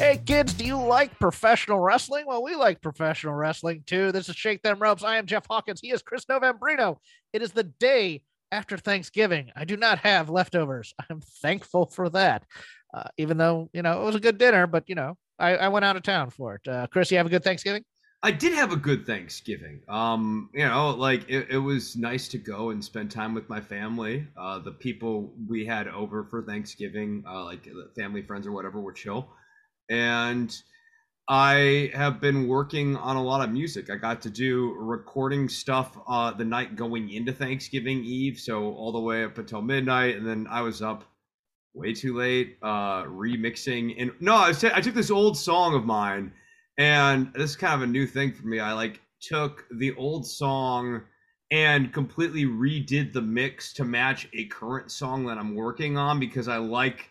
Hey kids, do you like professional wrestling? Well, we like professional wrestling too. This is Shake Them Ropes. I am Jeff Hawkins. He is Chris Novembrino. It is the day after Thanksgiving. I do not have leftovers. I'm thankful for that. Uh, even though, you know, it was a good dinner, but, you know, I, I went out of town for it. Uh, Chris, you have a good Thanksgiving? I did have a good Thanksgiving. Um, you know, like it, it was nice to go and spend time with my family. Uh, the people we had over for Thanksgiving, uh, like family, friends, or whatever, were chill. And I have been working on a lot of music. I got to do recording stuff uh, the night going into Thanksgiving Eve, so all the way up until midnight, and then I was up way too late uh, remixing. And no, I, t- I took this old song of mine, and this is kind of a new thing for me. I like took the old song and completely redid the mix to match a current song that I'm working on because I like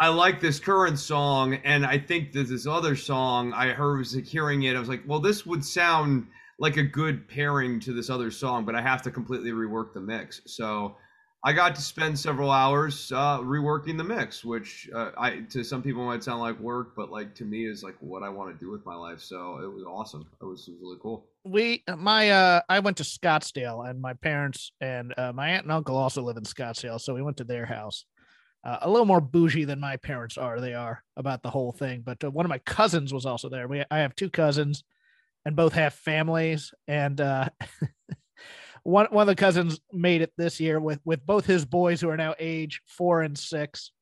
I like this current song, and I think that this other song I heard was like hearing it. I was like, well, this would sound like a good pairing to this other song, but I have to completely rework the mix. So I got to spend several hours uh, reworking the mix, which uh, I to some people might sound like work, but like to me is like what I want to do with my life. So it was awesome. It was, it was really cool. We, my, uh, I went to Scottsdale, and my parents and uh, my aunt and uncle also live in Scottsdale, so we went to their house uh, a little more bougie than my parents are. They are about the whole thing. But uh, one of my cousins was also there. We I have two cousins, and both have families. And uh, one one of the cousins made it this year with with both his boys who are now age four and six.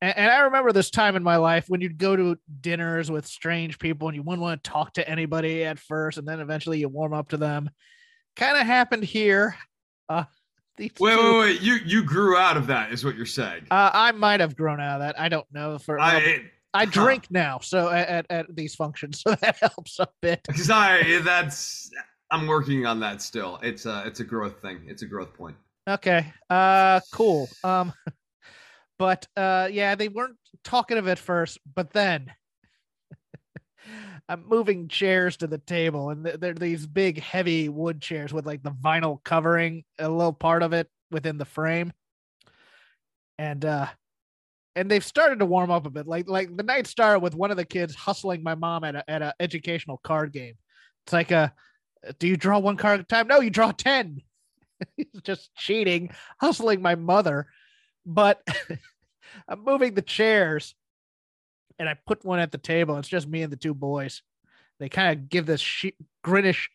And, and I remember this time in my life when you'd go to dinners with strange people and you wouldn't want to talk to anybody at first, and then eventually you warm up to them. Kind of happened here. Uh, wait, wait, wait! You you grew out of that, is what you're saying? Uh, I might have grown out of that. I don't know. For I, it, I drink huh. now, so at, at, at these functions, so that helps a bit. Because I that's I'm working on that still. It's a it's a growth thing. It's a growth point. Okay. Uh, cool. Um, but uh, yeah, they weren't talkative at first, but then I'm moving chairs to the table, and they're these big, heavy wood chairs with like the vinyl covering a little part of it within the frame. And uh and they've started to warm up a bit. Like like the night started with one of the kids hustling my mom at a at a educational card game. It's like a do you draw one card at a time? No, you draw 10. He's just cheating, hustling my mother. But I'm moving the chairs and I put one at the table. It's just me and the two boys. They kind of give this she- grinnish,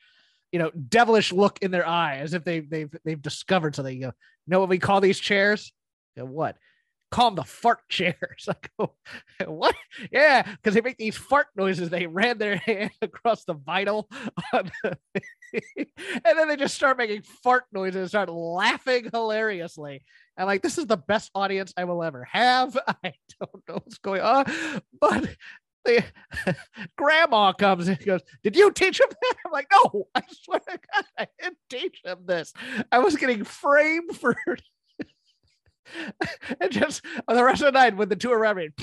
you know, devilish look in their eye as if they, they've they've discovered something. You go, know what we call these chairs? What? Call them the fart chairs. I go, what? Yeah, because they make these fart noises. They ran their hand across the vinyl, the, and then they just start making fart noises and start laughing hilariously. And like, this is the best audience I will ever have. I don't know what's going on, but the grandma comes and goes, Did you teach him that? I'm like, No, I swear to God, I didn't teach him this. I was getting framed for and just the rest of the night when the two are around me.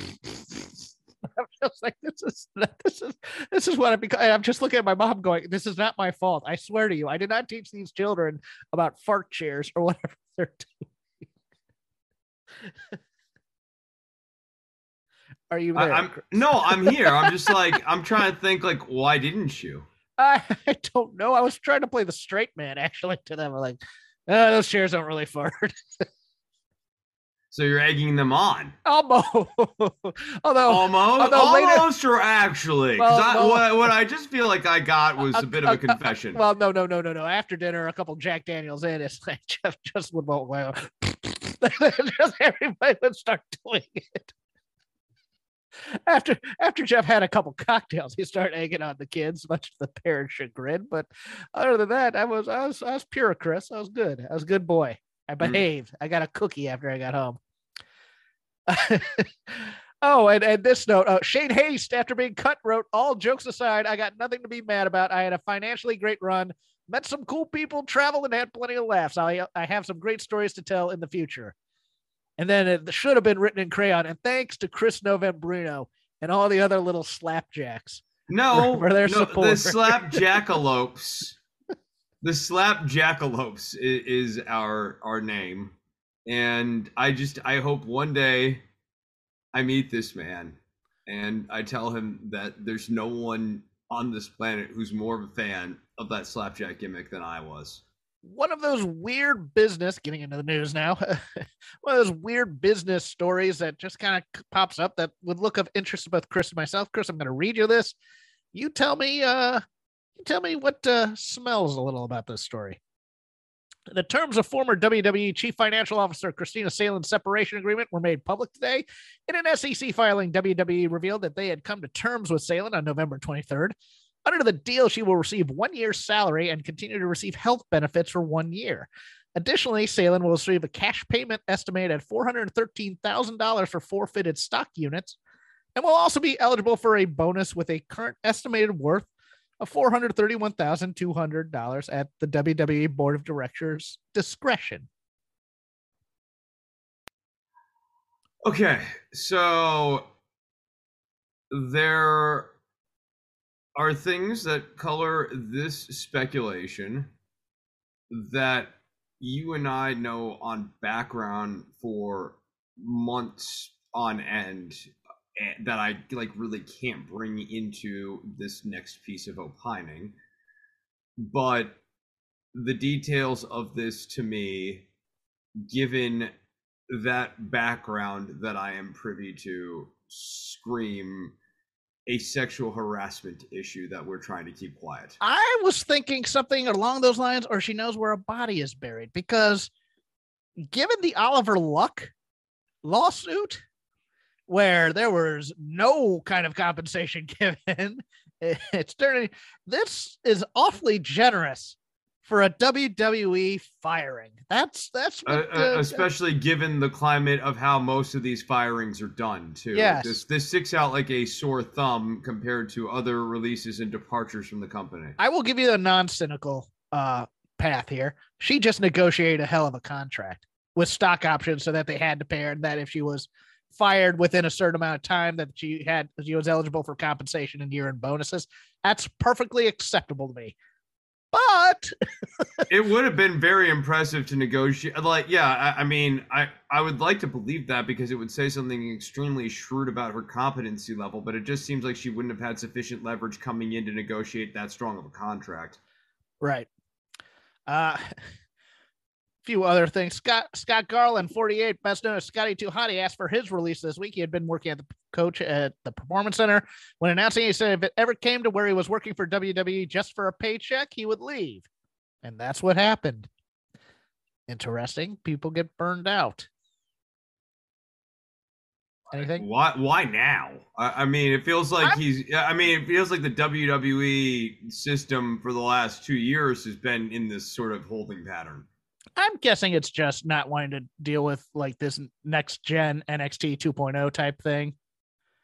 I'm just like, this is this is this is what I become. I'm just looking at my mom going, This is not my fault. I swear to you, I did not teach these children about fart chairs or whatever they're doing. Are you there? I, am no, I'm here. I'm just like I'm trying to think like why didn't you? I, I don't know. I was trying to play the straight man actually to them. I'm like, oh, those chairs don't really fart. So you're egging them on. Almost. although almost, although later- almost, or actually, 'Cause Well, I, well- what, what I just feel like I got was Uh, a bit of uh, a confession. Well, no, no, no, no, no. After dinner, a couple Jack Daniels in, it's like just just would won't well. just everybody would start doing it. After after Jeff had a couple cocktails, he started egging on the kids, much to the parents' chagrin. But other than that, I was I was I was pure, Chris. I was good. I was a good boy. I behaved. I got a cookie after I got home. oh, and, and this note uh, Shane Haste, after being cut, wrote, All jokes aside, I got nothing to be mad about. I had a financially great run, met some cool people, traveled, and had plenty of laughs. I, I have some great stories to tell in the future. And then it should have been written in crayon. And thanks to Chris Novembrino and all the other little slapjacks. no, for- for their no, support. the slap jackalopes. the slap jackalopes is, is our our name, and I just I hope one day I meet this man and I tell him that there's no one on this planet who's more of a fan of that slapjack gimmick than I was. one of those weird business getting into the news now one of those weird business stories that just kind of pops up that would look of interest to both chris and myself. Chris i'm going to read you this. You tell me uh you tell me what uh smells a little about this story the terms of former WWE Chief Financial Officer Kristina Salen's separation agreement were made public today. In an SEC filing, WWE revealed that they had come to terms with Salen on November 23rd. Under the deal, she will receive one year's salary and continue to receive health benefits for one year. Additionally, Salen will receive a cash payment estimated at $413,000 for forfeited stock units and will also be eligible for a bonus with a current estimated worth of $431,200 at the WWE Board of Directors' discretion. Okay, so there are things that color this speculation that you and I know on background for months on end that I like really can't bring into this next piece of opining. But the details of this to me, given that background that I am privy to, scream a sexual harassment issue that we're trying to keep quiet. I was thinking something along those lines, or she knows where a body is buried, because given the Oliver Luck lawsuit, where there was no kind of compensation given, it's turning this is awfully generous for a WWE firing. That's that's Uh, what, uh, uh, especially given the climate of how most of these firings are done too. Yes. This this sticks out like a sore thumb compared to other releases and departures from the company. I will give you a non-cynical uh, path here. She just negotiated a hell of a contract with stock options, so that they had to pay her, and that if she was fired within a certain amount of time, that she had she was eligible for compensation and year-end bonuses. That's perfectly acceptable to me. But it would have been very impressive to negotiate. Like, yeah, I, I mean, I I would like to believe that because it would say something extremely shrewd about her competency level. But it just seems like she wouldn't have had sufficient leverage coming in to negotiate that strong of a contract. right, uh, few other things. Scott Scott Garland, 48, best known as Scotty 2 Hotty, asked for his release this week. He had been working at the coach at the Performance Center. When announcing, he said if it ever came to where he was working for WWE just for a paycheck, he would leave. And that's what happened. Interesting. People get burned out. Anything? Why? Why now? I, I mean, it feels like I'm- he's. I mean, it feels like the WWE system for the last two years has been in this sort of holding pattern. I'm guessing it's just not wanting to deal with like this next gen NXT 2.0 type thing.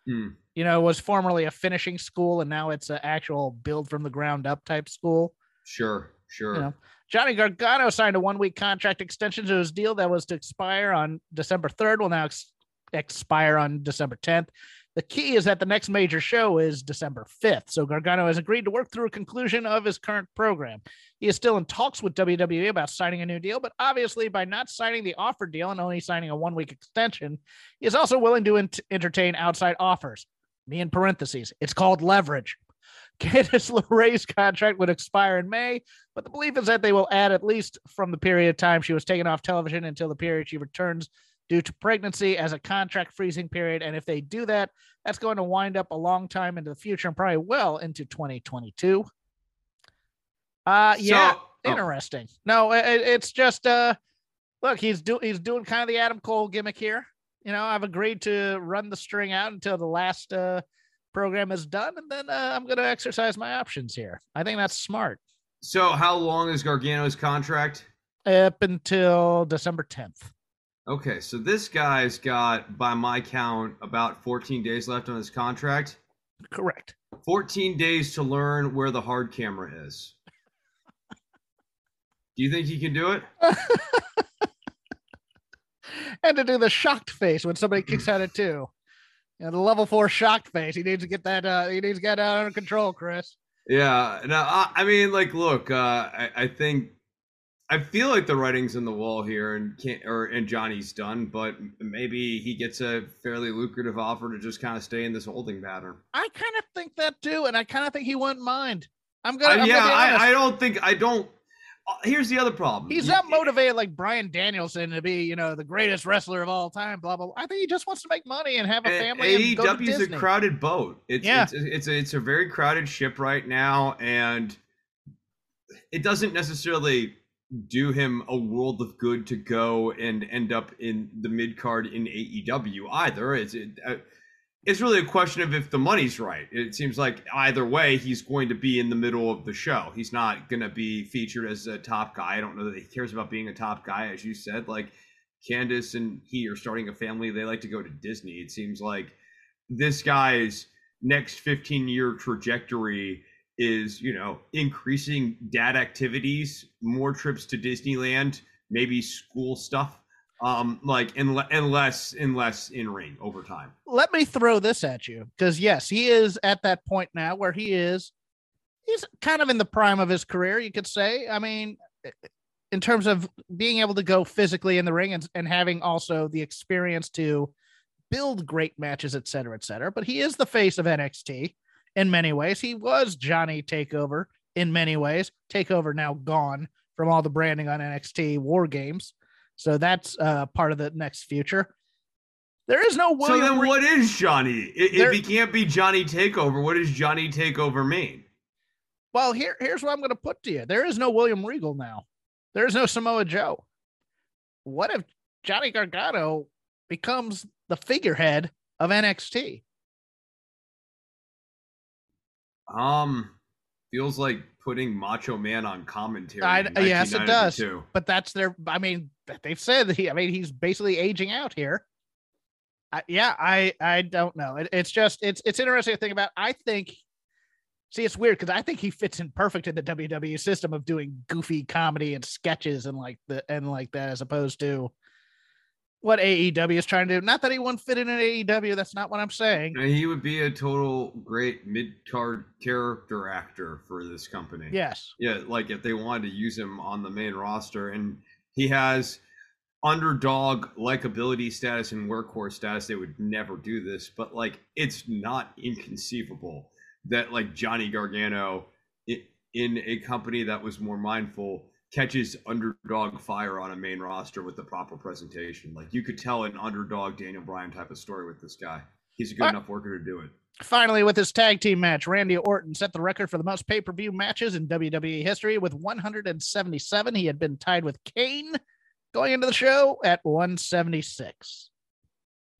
Hmm. You know, it was formerly a finishing school and now it's an actual build from the ground up type school. Sure, sure. You know, Johnny Gargano signed a one week contract extension to his deal that was to expire on December 3rd, will now ex- expire on December 10th. The key is that the next major show is December 5th. So Gargano has agreed to work through a conclusion of his current program. He is still in talks with WWE about signing a new deal, but obviously, by not signing the offer deal and only signing a one week extension, he is also willing to ent- entertain outside offers. Me in parentheses, it's called leverage. Candice LeRae's contract would expire in May, but the belief is that they will add at least from the period of time she was taken off television until the period she returns due to pregnancy as a contract freezing period. And if they do that, that's going to wind up a long time into the future and probably well into 2022. Uh, yeah, So- oh. interesting. No, it, it's just uh, look, he's do he's doing kind of the Adam Cole gimmick here. You know, I've agreed to run the string out until the last uh program is done, and then uh, I'm going to exercise my options here. I think that's smart. So, how long is Gargano's contract? Up until December 10th. Okay, so this guy's got, by my count, about 14 days left on his contract. Correct. 14 days to learn where the hard camera is. Do you think he can do it? and to do the shocked face when somebody kicks out at two. You know, the level four shocked face. He needs to get that. Uh, he needs to get that under control, Chris. Yeah. No, I, I mean, like, look, uh, I, I think I feel like the writing's in the wall here, and can't or and Johnny's done, but maybe he gets a fairly lucrative offer to just kind of stay in this holding pattern. I kind of think that too, and I kind of think he wouldn't mind. I'm gonna. Uh, I'm yeah, gonna. I, I don't think I don't. Uh, here's the other problem. He's not motivated like Bryan Danielson to be, you know, the greatest wrestler of all time. Blah blah. blah. I think he just wants to make money and have a family. and go to AEW is a crowded boat. It's Yeah. it's it's a, it's a very crowded ship right now, and it doesn't necessarily do him a world of good to go and end up in the mid card in AEW either. It's it, uh, it's really a question of if the money's right. It seems like either way, he's going to be in the middle of the show. He's not going to be featured as a top guy. I don't know that he cares about being a top guy, as you said. Like Candice and he are starting a family. They like to go to Disney. It seems like this guy's next 15 year trajectory is, you know, increasing dad activities, more trips to Disneyland, maybe school stuff. Um, like and, and less and less in ring over time. let me throw this at you because yes, he is at that point now where he is. He's kind of in the prime of his career, you could say. I mean, in terms of being able to go physically in the ring and, and having also the experience to build great matches, et cetera, et cetera. But he is the face of NXT in many ways. He was Johnny Takeover in many ways. Takeover now gone from all the branding on NXT War Games. So that's uh, part of the next future. There is no William. so then what is Johnny? I- There- If he can't be Johnny Takeover, what does Johnny Takeover mean? Well, here here's what I'm going to put to you. There is no William Regal now. There is no Samoa Joe. What if Johnny Gargano becomes the figurehead of NXT? Um, feels like putting Macho Man on commentary. I- yes, it does. But that's their. I mean, they've said that he. I mean, he's basically aging out here. I, yeah, I I don't know. It, it's just it's it's interesting to think about. I think. See, it's weird because I think he fits in perfect in the WWE system of doing goofy comedy and sketches and like the and like that, as opposed to what AEW is trying to do. Not that he won't fit in an AEW. That's not what I'm saying. He would be a total great mid card character actor for this company. Yes. Yeah, like if they wanted to use him on the main roster, and he has underdog likability status and workhorse status, they would never do this. But like, it's not inconceivable that like Johnny Gargano in a company that was more mindful catches underdog fire on a main roster with the proper presentation. Like you could tell an underdog Daniel Bryan type of story with this guy. He's a good Uh, enough worker to do it. Finally, with his tag team match, Randy Orton set the record for the most pay per view matches in WWE history with 177. He had been tied with Kane going into the show at 176.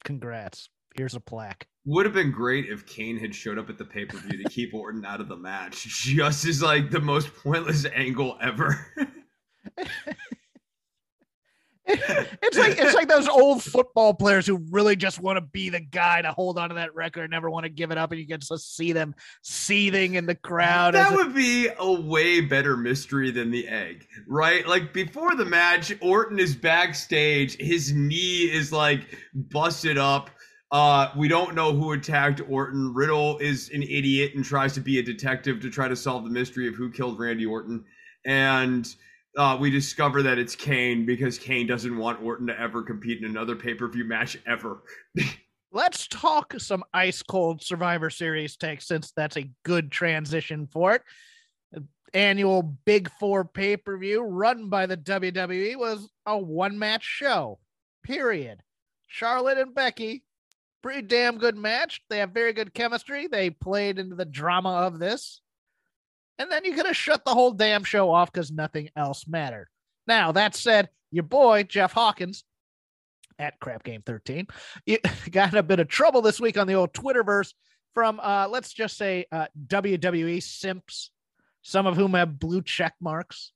Congrats. Here's a plaque. Would have been great if Kane had showed up at the pay per view to keep Orton out of the match. Just as like the most pointless angle ever. it's like it's like those old football players who really just want to be the guy to hold on to that record, and never want to give it up, and you get to see them seething in the crowd. that a- would be a way better mystery than the egg, right? Like before the match, Orton is backstage. His knee is like busted up. Uh, we don't know who attacked Orton. Riddle is an idiot and tries to be a detective to try to solve the mystery of who killed Randy Orton. And uh, we discover that it's Kane because Kane doesn't want Orton to ever compete in another pay per view match ever. let's talk some ice cold Survivor Series takes since that's a good transition for it. Annual Big Four pay per view run by the WWE was a one match show, period. Charlotte and Becky, pretty damn good match. They have very good chemistry. They played into the drama of this. And then you could have shut the whole damn show off because nothing else mattered. Now, that said, your boy, Jeff Hawkins, at Crap Game 13, got a bit of trouble this week on the old Twitterverse from, uh, let's just say, uh, WWE simps, some of whom have blue check marks.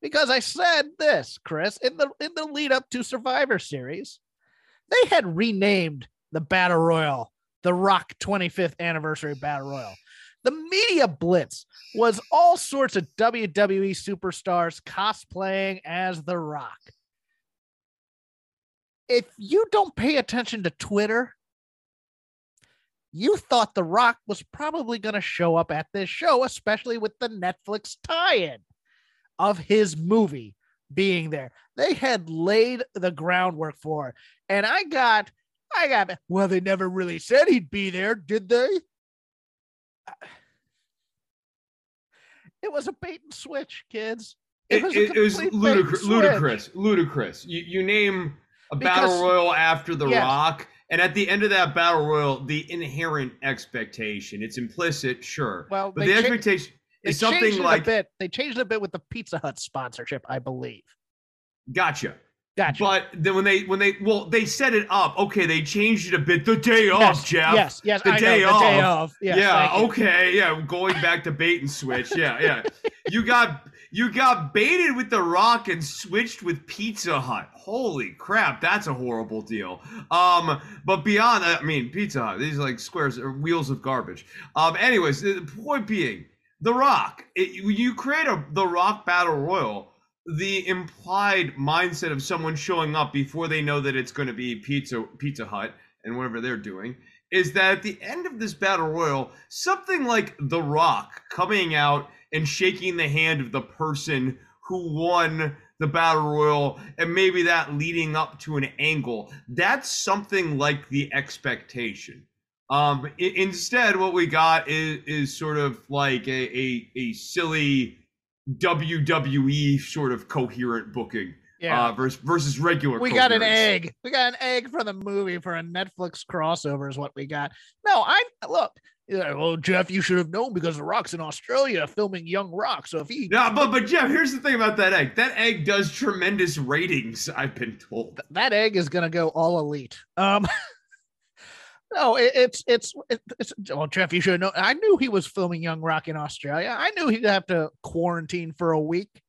Because I said this, Chris, in the in the lead up to Survivor Series, they had renamed the Battle Royal the Rock 25th Anniversary Battle Royal. The media blitz was all sorts of WWE superstars cosplaying as The Rock. If you don't pay attention to Twitter, you thought The Rock was probably going to show up at this show, especially with the Netflix tie in of his movie being there. They had laid the groundwork for it. And I got, I got, well, they never really said he'd be there, did they? It was a bait and switch, kids. It, it was, it, it was ludicrous, ludicrous, ludicrous. You, you name a because, battle royal after The yes. Rock, and at the end of that battle royal, the inherent expectation, it's implicit, sure. Well, but the cha- expectation is something like a bit. They changed a bit with the Pizza Hut sponsorship, I believe. Gotcha. Gotcha. But then when they when they well they set it up. Okay, they changed it a bit. The day yes, off, Jeff. Yes, yes. The I day know, off. The day off. Yes, yeah. Okay. Yeah. Going back to bait and switch. Yeah. Yeah. you got you got baited with the Rock and switched with Pizza Hut. Holy crap, that's a horrible deal. Um, but beyond, I mean, Pizza Hut. These are like squares or wheels of garbage. Um, anyways, the point being, the Rock. It, you create a the Rock Battle Royal the implied mindset of someone showing up before they know that it's going to be pizza Pizza Hut and whatever they're doing is that at the end of this battle royal, something like The Rock coming out and shaking the hand of the person who won the battle royal and maybe that leading up to an angle, that's something like the expectation. Um, instead, what we got is is sort of like a, a, a silly WWE sort of coherent booking. Yeah. Uh, versus, versus regular. We got an egg. We got an egg for the movie for a Netflix crossover is what we got. No, I look. Yeah, well, Jeff, you should have known because The Rock's in Australia filming Young Rock. So if he, yeah, but but Jeff, here's the thing about that egg. That egg does tremendous ratings. I've been told. Th- that egg is gonna go all elite. Um, No, it, it's it's it's well, Jeff, you should know. I knew he was filming Young Rock in Australia. I knew he'd have to quarantine for a week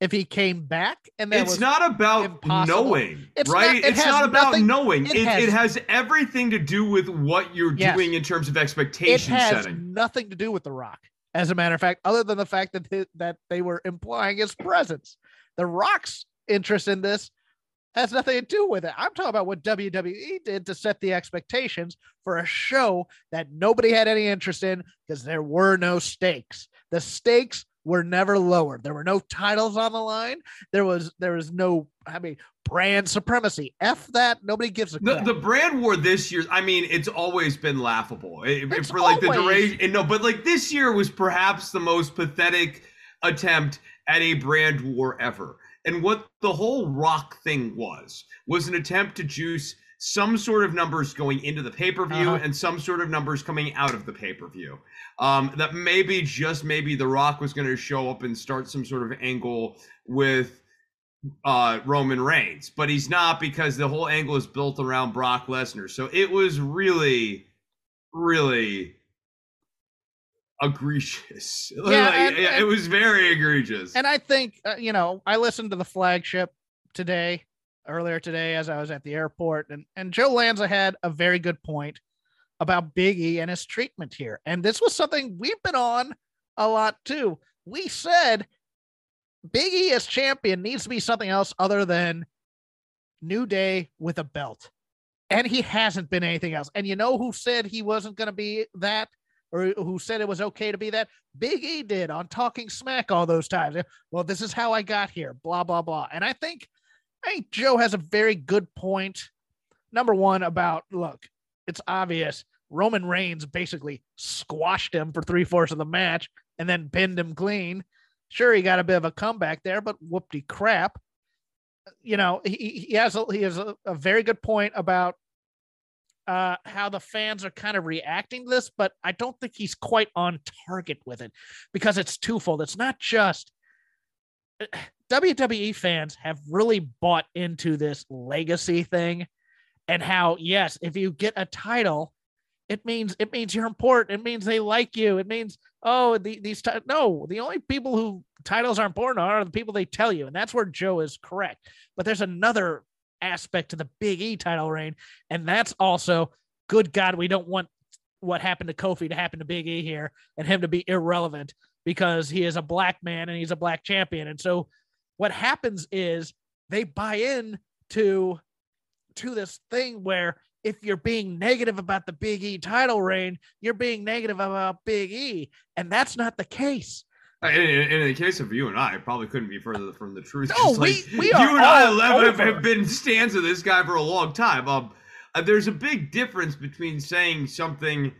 if he came back. And it's not about impossible. knowing, it's right? Not, it it's not about nothing, knowing. It, it, has, it, has, everything to do with what you're yes, doing in terms of expectation it has setting. Nothing to do with The Rock, as a matter of fact, other than the fact that that they were implying his presence. The Rock's interest in this has nothing to do with it. I'm talking about what WWE did to set the expectations for a show that nobody had any interest in because there were no stakes. The stakes were never lowered. There were no titles on the line. There was there was no I mean brand supremacy. F that. Nobody gives a the, the brand war this year. I mean, it's always been laughable it, for like always. the duration. And No, but like this year was perhaps the most pathetic attempt at a brand war ever. And what the whole rock thing was was an attempt to juice some sort of numbers going into the pay per view uh-huh. and some sort of numbers coming out of the pay per view. Um, that maybe just maybe The Rock was going to show up and start some sort of angle with uh, Roman Reigns, but he's not because the whole angle is built around Brock Lesnar. So it was really, really egregious. Yeah, and, and, it was very egregious. And I think uh, you know, I listened to the flagship today, earlier today, as I was at the airport, and and Joe Lanza had a very good point about Biggie and his treatment here, and this was something we've been on a lot too. We said Biggie as champion needs to be something else other than New Day with a belt. And he hasn't been anything else. And you know who said he wasn't going to be that? Or who said it was okay to be that. Big E did on Talking Smack all those times. Well, this is how I got here, blah, blah, blah. And I think, I think Joe has a very good point. Number one, about look, it's obvious Roman Reigns basically squashed him for three fourths of the match and then pinned him clean. Sure, he got a bit of a comeback there, but whoopty crap. you know, he, he has a, he has a, a very good point about uh, how the fans are kind of reacting to this, but I don't think he's quite on target with it because it's twofold. It's not just WWE fans have really bought into this legacy thing and how, yes, if you get a title, it means it means you're important. It means they like you. It means oh the, these t- no the only people who titles are important are the people they tell you, and that's where Joe is correct. But there's another aspect to the Big E title reign, and that's also good. God, we don't want what happened to Kofi to happen to Big E here, and him to be irrelevant because he is a black man and he's a black champion. And so what happens is they buy in to to this thing where if you're being negative about the Big E title reign, you're being negative about Big E, and that's not the case. In, the case of you and I, it probably couldn't be further from the truth. No, we, like, we are you and I have, have, been stands of this guy for a long time. Um, uh, there's a big difference between saying something,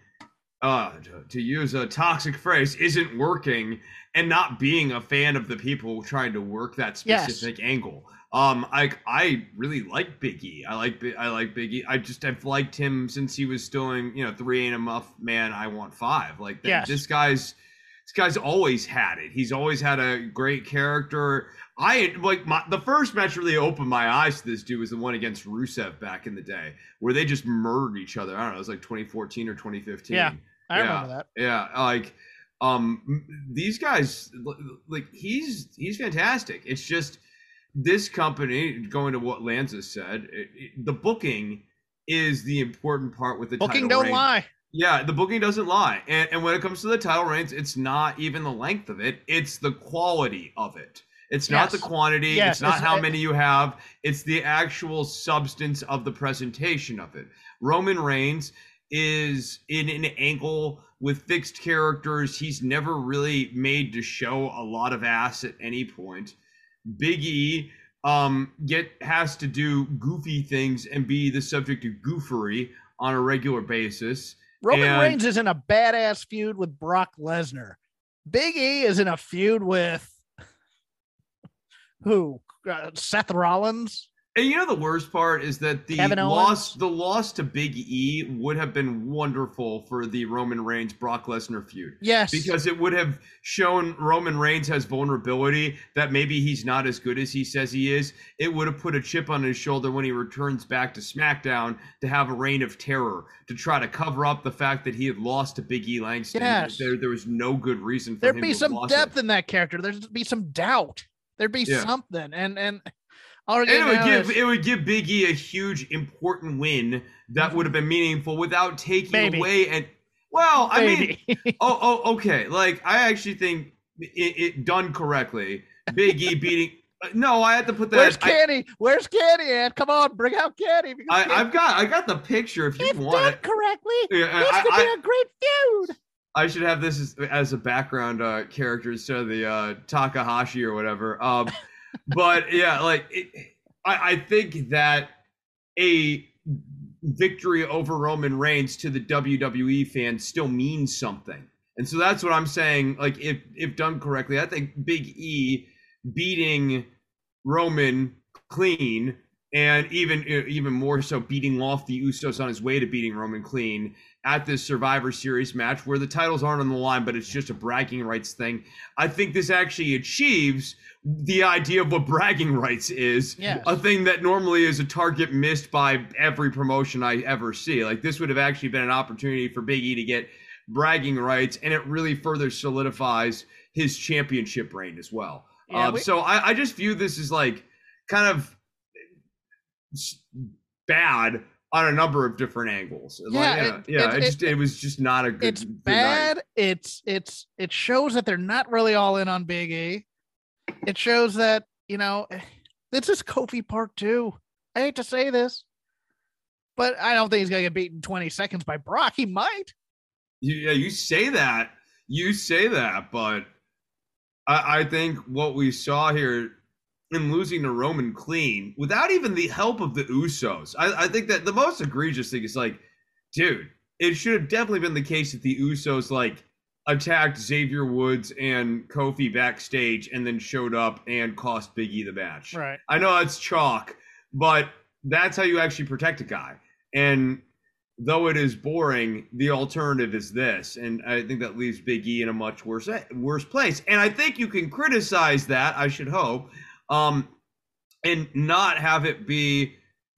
uh, to, to use a toxic phrase, isn't working, and not being a fan of the people trying to work that specific yes. angle. Um, I I really like Biggie. I like I like Biggie. I just I've liked him since he was doing you know three ain't enough, man. I want five. Like yes. this guy's this guy's always had it. He's always had a great character. I like my the first match really opened my eyes to this dude was the one against Rusev back in the day where they just murdered each other. I don't know, it was like 2014 or 2015. Yeah, I yeah, remember that. Yeah, like um these guys like he's he's fantastic. It's just this company, going to what Lanza said, it, it, the booking is the important part with the booking. don't reign. lie. Yeah, the booking doesn't lie, and, and when it comes to the title reigns, it's not even the length of it; it's the quality of it. It's not the quantity. Yes, it's not it's, how many you have. It's the actual substance of the presentation of it. Roman Reigns is in an angle with fixed characters. He's never really made to show a lot of ass at any point. Big E um, get has to do goofy things and be the subject of goofery on a regular basis. Roman and, Reigns is in a badass feud with Brock Lesnar. Big E is in a feud with who? Uh, Seth Rollins. And you know the worst part is that the loss the loss to Big E would have been wonderful for the Roman Reigns Brock Lesnar feud. Yes. Because it would have shown Roman Reigns has vulnerability that maybe he's not as good as he says he is. It would have put a chip on his shoulder when he returns back to SmackDown to have a reign of terror to try to cover up the fact that he had lost to Big E Langston. Yes. There there was no good reason for There'd be some depth it. in that character. There'd be some doubt. There'd be yeah. something. And and and it would give it would give Big E a huge important win that would have been meaningful without taking maybe. away and well, I mean, oh, oh, okay. Like I actually think it, it done correctly. Big E beating. No, I had to put that. Where's Kenny? Where's Kenny at? Come on, bring out Kenny. I, have got, I got the picture. If you if want done it correctly, yeah, this I, could I, be a great feud. I should have this as, as a background uh, character instead of the uh, Takahashi or whatever. Um, but yeah, like it, I, I think that a victory over Roman Reigns to the WWE fans still means something. And so that's what I'm saying. Like if if done correctly, I think Big E beating Roman clean and even even more so beating off the Usos on his way to beating Roman clean at this Survivor Series match where the titles aren't on the line, but it's just a bragging rights thing. I think this actually achieves the idea of what bragging rights is yes. a thing that normally is a target missed by every promotion I ever see. Like this would have actually been an opportunity for Big E to get bragging rights, and it really further solidifies his championship reign as well. Yeah, um, we- so I, I just view this as like kind of bad on a number of different angles. Yeah, like, yeah, it, yeah, it, it, just it was just not a good. It's good bad. Night. It's it's it shows that they're not really all in on Big E. It shows that you know this is Kofi Part Two. I hate to say this, but I don't think he's gonna get beaten 20 seconds by Brock. He might. Yeah, you say that. You say that, but I, I think what we saw here in losing to Roman clean without even the help of the Usos. I, I think that the most egregious thing is like, dude, it should have definitely been the case that the Usos like attacked Xavier Woods and Kofi backstage and then showed up and cost Big E the match. Right. I know it's chalk, but that's how you actually protect a guy. And though it is boring, the alternative is this, and I think that leaves Big E in a much worse worse place. And I think you can criticize that. I should hope, um, and not have it be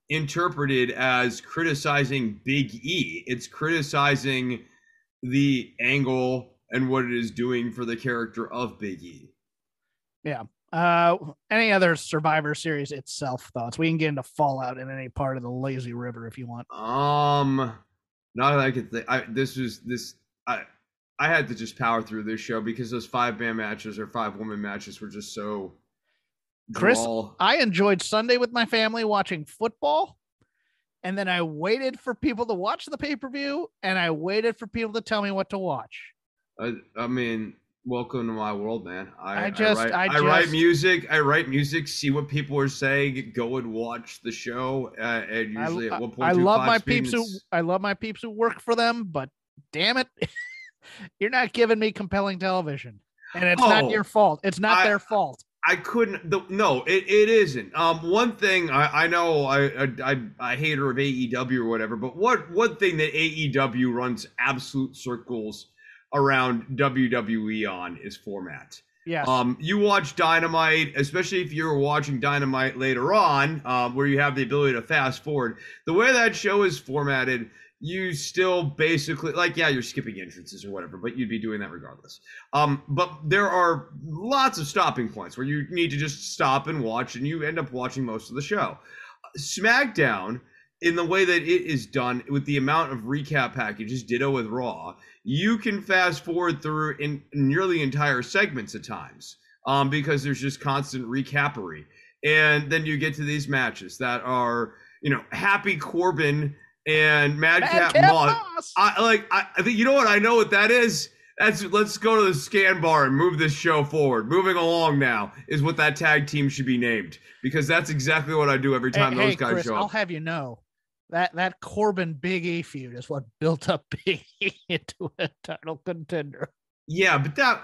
interpreted as criticizing Big E. It's criticizing the angle and what it is doing for the character of Big E. Yeah. Uh, any other Survivor Series itself thoughts? We can get into Fallout in any part of the lazy river if you want. Um, not that I could think. I this was this. I I had to just power through this show because those five man matches or five woman matches were just so. Chris. I enjoyed Sunday with my family watching football. And then I waited for people to watch the pay per view and I waited for people to tell me what to watch. I, I mean, welcome to my world, man. I, I just- write, I write music. I write music. See what people are saying. Go and watch the show. Uh, and usually I- at one point, I love my peeps who I love my peeps who work for them, but damn it, you're not giving me compelling television, and it's Oh, not your fault. It's not I- their fault. I couldn't. The, no, it, it isn't. Um, one thing I, I know I, I I hater of AEW or whatever, but what one thing that AEW runs absolute circles around WWE on is format. Yes, Um, you watch Dynamite, especially if you're watching Dynamite later on, um, where you have the ability to fast forward. The way that show is formatted, you still basically like, yeah, you're skipping entrances or whatever, but you'd be doing that regardless. Um, but there are lots of stopping points where you need to just stop and watch, and you end up watching most of the show. SmackDown, in the way that it is done, with the amount of recap packages, ditto with Raw, you can fast forward through in nearly entire segments at times um, because there's just constant recapery. And then you get to these matches that are, you know, Happy Corbin and Madcap Madcap Moss. I like. I, I think you know what I know what that is. That's let's go to the scan bar and move this show forward. Moving along now is what that tag team should be named because that's exactly what I do every time hey, those hey, guys Chris, show up. I'll have you know that that Corbin Big E feud is what built up Big E into a title contender. Yeah, but that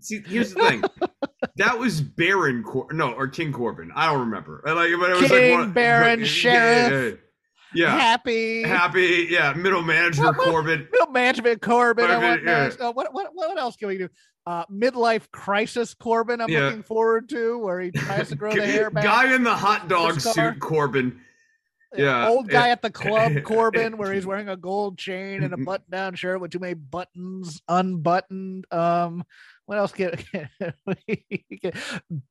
see here's the thing. that was Baron Cor- no or King Corbin. I don't remember. Like, but it was King, like one, Baron, yeah, Sheriff, Yeah, yeah. Yeah, happy, happy. Yeah, middle manager Corbin. Middle management Corbin. I want yeah. next. Uh, what, what what else can we do? Uh, midlife crisis Corbin. I'm Yeah. looking forward to where he tries to grow the hair back. Guy in the hot dog suit, Corbin. Yeah, old guy yeah. at the club Corbin, where he's wearing a gold chain and a button-down shirt with too many buttons unbuttoned. Um, what else can, can we get?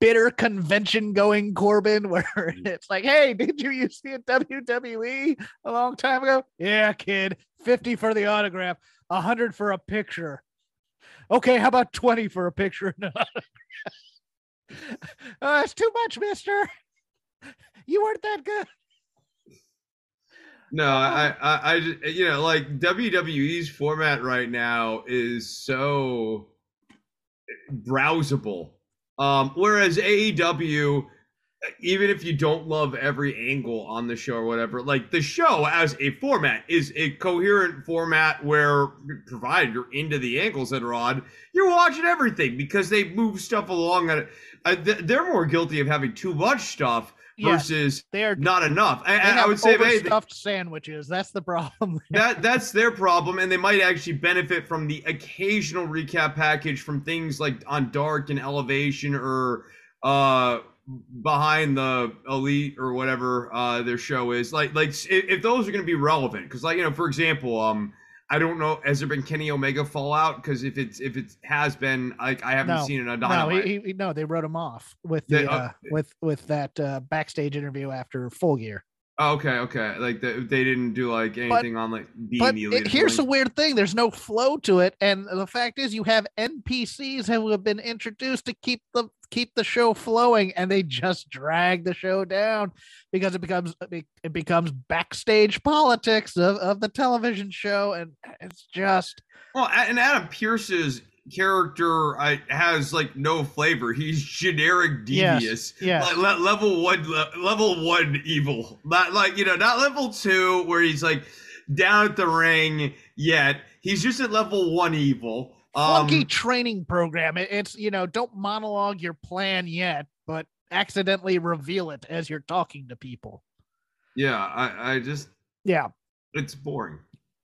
bitter convention going Corbin, where mm. it's like, hey, did you used to be at WWE a long time ago? Yeah, kid, fifty for the autograph, hundred for a picture. Okay, how about twenty for a picture? oh, that's too much, Mister. You weren't that good. No, I, I, I, you know, like WWE's format right now is so browsable. Um, whereas AEW, even if you don't love every angle on the show or whatever, like the show as a format is a coherent format where, provided you're into the angles that are odd, you're watching everything because they move stuff along. That uh, they're more guilty of having too much stuff versus They are not enough. And, They I would say, anything, overstuffed sandwiches. That's the problem. that that's their problem and they might actually benefit from the occasional recap package from things like on dark and elevation or uh behind the elite or whatever uh their show is like like if, those are going to be relevant because like you know for example um i don't know has there been kenny omega fallout? Because if it's if it has been like i haven't No, seen it on no, he, he, no, they wrote him off with They- the uh, uh, with with that uh, backstage interview after Full Gear. oh, okay okay like the, they didn't do like anything on like being But it- here's the weird thing: there's no flow to it, and the fact is, you have NPCs who have been introduced to keep the keep the show flowing, and they just drag the show down because it becomes it becomes backstage politics of, of the television show, and it's just Well, and Adam Pearce's character uh, has like no flavor. He's generic devious. yes. Like, le- level one, le- level one evil. Not like you know, not level two where he's like down at the ring yet. He's just at level one evil. Funky Um, training program. It- It's you know, don't monologue your plan yet, but accidentally reveal it as you're talking to people. yeah, I, I just Yeah. it's boring.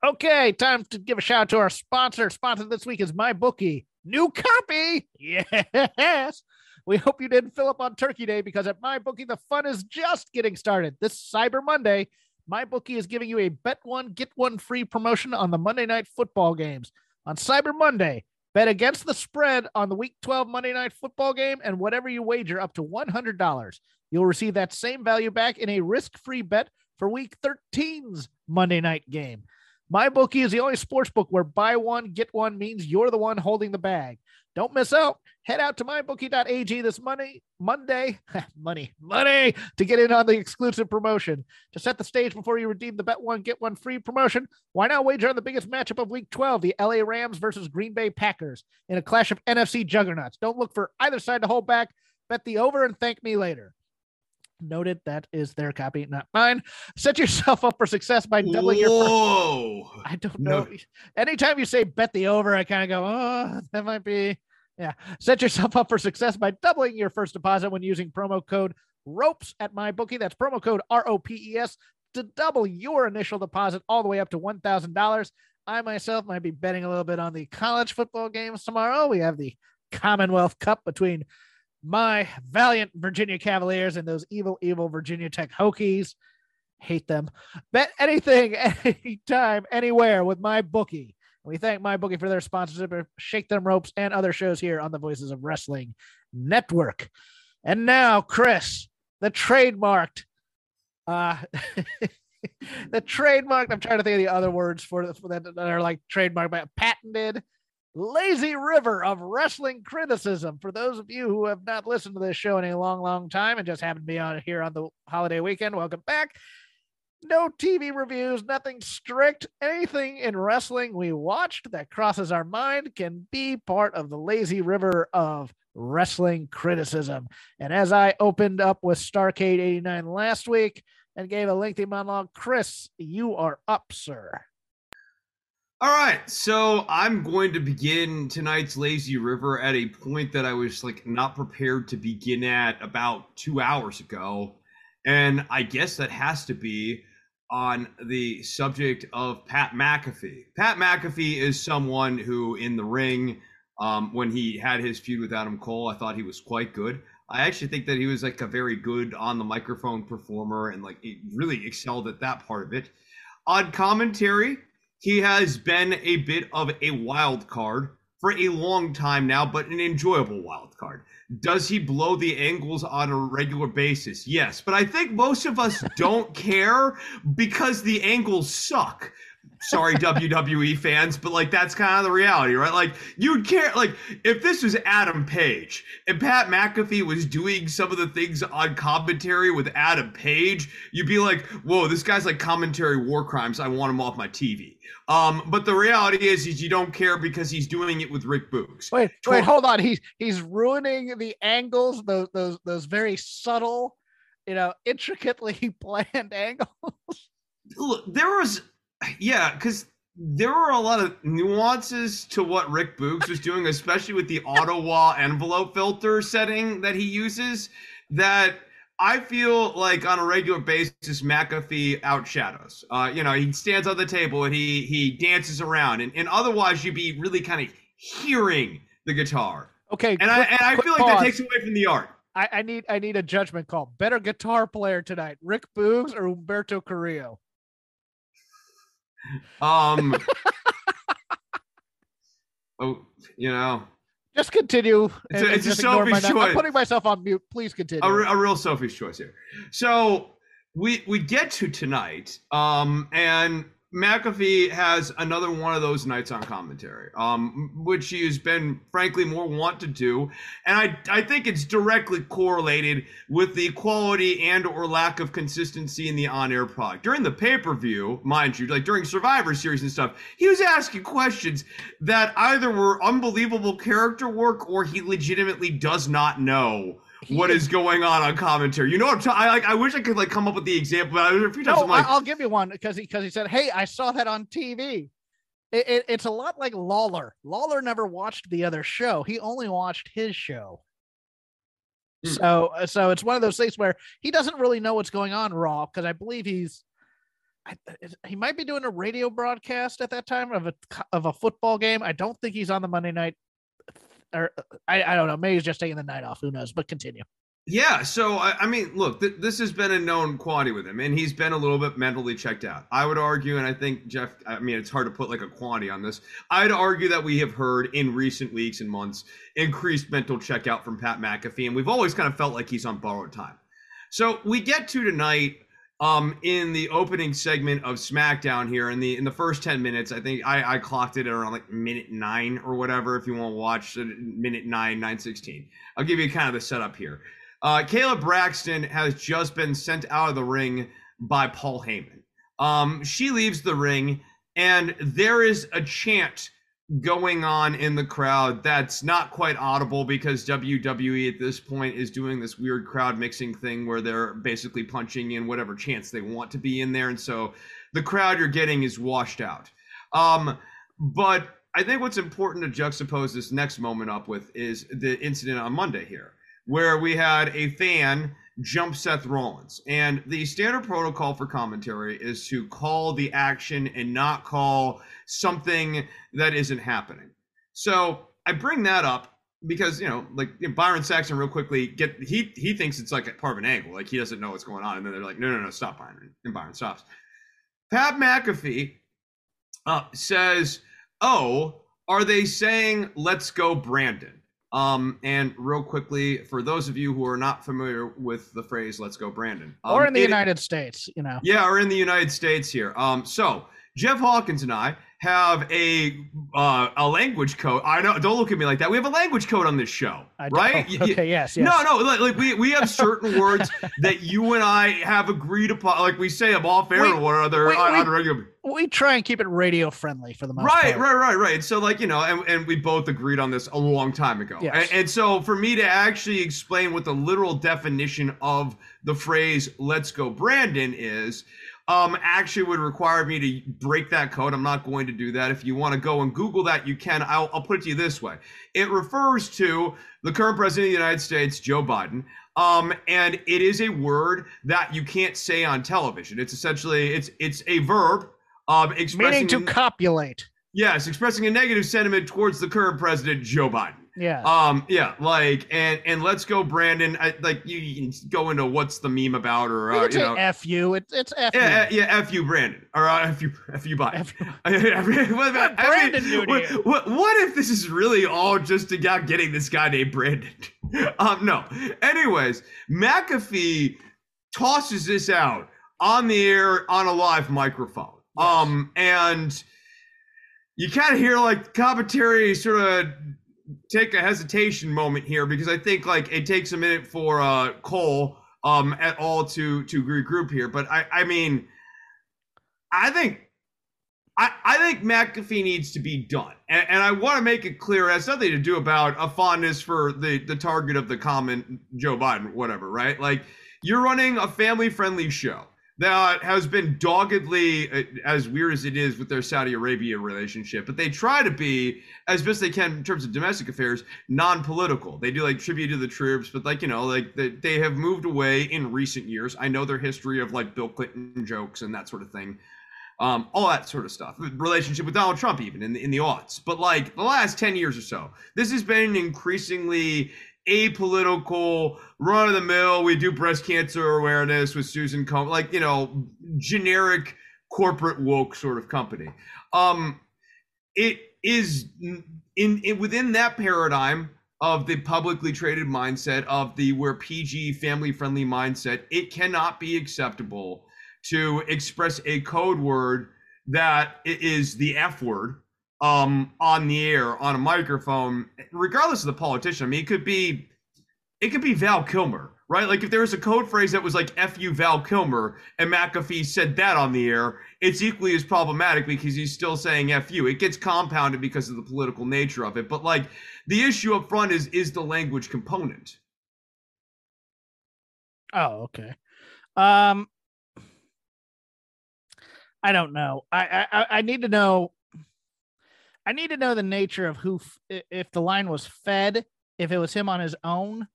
Okay, time to give a shout out to our sponsor. Sponsor this week is MyBookie. New copy. Yes. We hope you didn't fill up on Turkey Day because at MyBookie the fun is just getting started. This Cyber Monday, MyBookie is giving you a bet one get one free promotion on the Monday night football games. On Cyber Monday, bet against the spread on the Week 12 Monday night football game and whatever you wager up to $100. You'll receive that same value back in a risk-free bet for Week 13's Monday night game. MyBookie is the only sports book where buy one, get one means you're the one holding the bag. Don't miss out. Head out to mybookie.ag this money, Monday, money, money to get in on the exclusive promotion. To set the stage before you redeem the bet one, get one free promotion, why not wager on the biggest matchup of week 12, the LA Rams versus Green Bay Packers in a clash of NFC juggernauts? Don't look for either side to hold back. Bet the over and thank me later. Noted that is their copy, not mine. Set yourself up for success by doubling your first Whoa! I don't No. know. Anytime you say bet the over, I kind of go, oh, that might be. Yeah. Set yourself up for success by doubling your first deposit when using promo code ROPES at MyBookie. That's promo code R O P E S to double your initial deposit all the way up to $1,000. I myself might be betting a little bit on the college football games tomorrow. We have the Commonwealth Cup between my valiant Virginia Cavaliers and those evil, evil Virginia Tech Hokies. Hate them. Bet anything, anytime, anywhere with MyBookie. We thank MyBookie for their sponsorship of Shake Them Ropes and other shows here on the Voices of Wrestling Network. And now, Chris, the trademarked, uh, the trademarked. I'm trying to think of the other words for, for that that are like trademarked, but patented lazy river of wrestling criticism. For those of you who have not listened to this show in a long, long time and just happen to be on here on the holiday weekend, welcome back. No TV reviews, nothing strict. Anything in wrestling we watched that crosses our mind can be part of the lazy river of wrestling criticism. And as I opened up with Starcade 89 last week and gave a lengthy monologue, Chris, you are up, sir. All right, so I'm going to begin tonight's lazy river at a point that I was like not prepared to begin at about two hours ago, and I guess that has to be on the subject of Pat McAfee. Pat McAfee is someone who, in the ring, um, when he had his feud with Adam Cole, I thought he was quite good. I actually think that he was like a very good on the microphone performer, and like really excelled at that part of it. On commentary, he has been a bit of a wild card for a long time now, but an enjoyable wild card. Does he blow the angles on a regular basis? Yes, but I think most of us don't care because the angles suck. Sorry, WWE fans, but like that's kind of the reality, right? Like you'd care, like if this was Adam Page and Pat McAfee was doing some of the things on commentary with Adam Page, you'd be like, "Whoa, this guy's like commentary war crimes. I want him off my TV." Um, but the reality is, is you don't care because he's doing it with Rick Boogs. Wait, wait, hold on. He's he's ruining the angles, those those those very subtle, you know, intricately planned angles. Look, there was, yeah, because there were a lot of nuances to what Rick Boogs was doing, especially with the auto-wah envelope filter setting that he uses. That I feel like on a regular basis, McAfee outshadows. Uh, you know, he stands on the table and he he dances around, and, and otherwise you'd be really kind of hearing the guitar. Okay, And I and I feel like that takes away from the art. I, I need I need a judgment call. Better guitar player tonight, Rick Boogs or Humberto Carrillo? Um. oh, you know, Just continue. It's a- it's a selfish note. I'm choice. putting myself on mute. Please continue. a, a real selfish choice here. So we we get to tonight, um, and McAfee has another one of those nights on commentary, um, which he has been frankly more want to do, and I I think it's directly correlated with the quality and or lack of consistency in the on-air product during the pay-per-view, mind you, like during Survivor Series and stuff. He was asking questions that either were unbelievable character work or he legitimately does not know what He is going on on commentary. You know what I'm talking? I like. I wish I could like come up with the example. But I, a few times No, I'm like, I'll give you one because he because he said, "Hey, I saw that on TV." it, it, it's a lot like Lawler. Lawler never watched the other show. He only watched his show. Hmm. So uh, so it's one of those things where he doesn't really know what's going on Raw because I believe he's I, he might be doing a radio broadcast at that time of a of a football game. I don't think he's on the Monday night or I, I don't know. Maybe he's just taking the night off. Who knows? But continue. Yeah, so I, I mean, look, th- this has been a known quantity with him, and he's been a little bit mentally checked out. I would argue, and I think Jeff. I mean, it's hard to put like a quantity on this. I'd argue that we have heard in recent weeks and months increased mental checkout from Pat McAfee, and we've always kind of felt like he's on borrowed time. So we get to tonight um in the opening segment of SmackDown here in the in the first 10 minutes I think I I clocked it at around like minute 9 or whatever if you want to watch minute 9 916 I'll give you kind of the setup here. Uh Kayla Braxton has just been sent out of the ring by Paul Heyman. Um she leaves the ring and there is a chant going on in the crowd that's not quite audible because WWE at this point is doing this weird crowd mixing thing where they're basically punching in whatever chants they want to be in there. And so the crowd you're getting is washed out. Um but I think what's important to juxtapose this next moment up with is the incident on Monday here where we had a fan jump Seth Rollins. And the standard protocol for commentary is to call the action and not call something that isn't happening. So I bring that up because you know, like Byron Saxton, real quickly, get he he thinks it's like a part of an angle, like he doesn't know what's going on, and then they're like, no, no, no, stop, Byron, and Byron stops. Pat McAfee uh, says, "Oh, are they saying let's go, Brandon?" Um, and real quickly, for those of you who are not familiar with the phrase "Let's go, Brandon," um, or in the it- United States, you know. yeah, or in the United States here. Um, so Jeff Hawkins and I have a uh, a language code. I know. Don't look at me like that. We have a language code on this show, I right? Okay. Yes. Yes. No, no. Like, like we we have certain words that you and I have agreed upon. Like we say them off air We- or one other we- on, we- regular. We try and keep it radio friendly for the most Right, part. right, right, right. So, like, you know, and, and we both agreed on this a long time ago. Yes. And, and so, for me to actually explain what the literal definition of the phrase "Let's go, Brandon" is, um, actually would require me to break that code. I'm not going to do that. If you want to go and Google that, you can. I'll, I'll put it to you this way: it refers to the current president of the United States, Joe Biden. Um, and it is a word that you can't say on television. It's essentially it's it's a verb. Um, expressing Meaning to copulate. Yes, expressing a negative sentiment towards the current president, Joe Biden. Yeah. Um, yeah, like and and let's go, Brandon. I, like you, you can go into what's the meme about, or you uh, you know, F you. It's it's F you. yeah, yeah, f you, Brandon, or uh, f you, f you, Biden. F what, Brandon mean, what, what, what if this is really all just about getting this guy named Brandon? um, no. Anyways, McAfee tosses this out on the air on a live microphone. Um, and you kind of hear like commentary sort of take a hesitation moment here because I think like it takes a minute for uh Cole um at all to to regroup here. But I I mean I think I, I think McAfee needs to be done. And, and I want to make it clear it has nothing to do about a fondness for the, the target of the comment, Joe Biden, whatever, right? Like, you're running a family friendly show that has been doggedly, uh, as weird as it is with their Saudi Arabia relationship, but they try to be, as best they can in terms of domestic affairs, non political. They do like tribute to the troops, but like, you know, like they, they have moved away in recent years. I know their history of like Bill Clinton jokes and that sort of thing um, all that sort of stuff. Relationship with Donald Trump, even in the, in the aughts. But like the last 10 years or so, this has been increasingly apolitical, run of the mill. We do breast cancer awareness with Susan Komen, like, you know, generic corporate woke sort of company. Um, it is in, in within that paradigm of the publicly traded mindset of the where PG family friendly mindset, it cannot be acceptable to express a code word that is the F word um on the air on a microphone regardless of the politician. I mean it could be it could be val kilmer right? Like if there was a code phrase that was like f you val kilmer and mcafee said that on the air it's equally as problematic because he's still saying f you. It gets compounded because of the political nature of it. But like the issue up front is is the language component. Oh, okay. Um, I don't know. I I I- I need to know I need to know the nature of who, if the line was fed, if it was him on his own,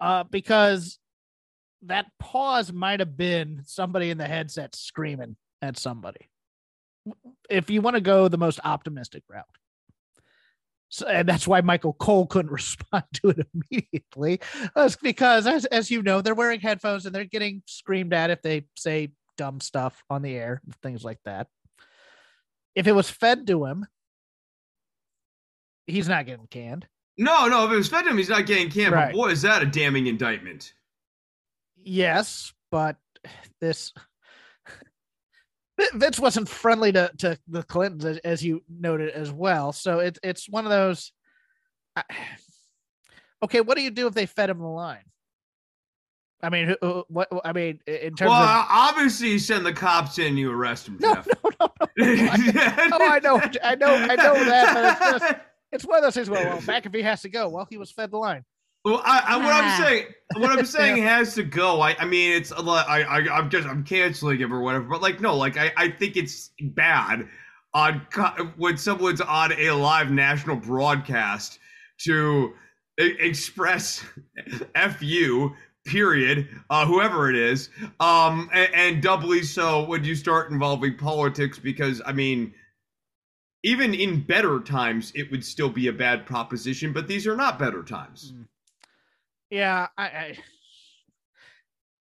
uh, because that pause might have been somebody in the headset screaming at somebody. If you want to go the most optimistic route. So, and that's why Michael Cole couldn't respond to it immediately. That's because, as, as you know, they're wearing headphones and they're getting screamed at if they say dumb stuff on the air, things like that. If it was fed to him, he's not getting canned. No, no, if it was fed to him, he's not getting canned. Right. But boy, is that a damning indictment. Yes, but this Vince wasn't friendly to, to the Clintons, as, as you noted as well. So it's it's one of those. I, okay, what do you do if they fed him the line? I mean, who- who- what? I mean, in terms Well, of obviously, you send the cops in, you arrest him, no, Jeff. no, no, no. Oh, I know, I know, I know that, but it's just it's one of those things. Well, well, McAfee has to go. Well, he was fed the line. Well, I, I, what Ah. I'm saying, what I'm saying has to go. I, I mean, it's a lot. I, I, I'm just, I'm canceling him or whatever. But like, no, like, I, I think it's bad on co- when someone's on a live national broadcast to express fu period uh whoever it is um and, and doubly so when you start involving politics because i mean even in better times it would still be a bad proposition but these are not better times Yeah, I, I,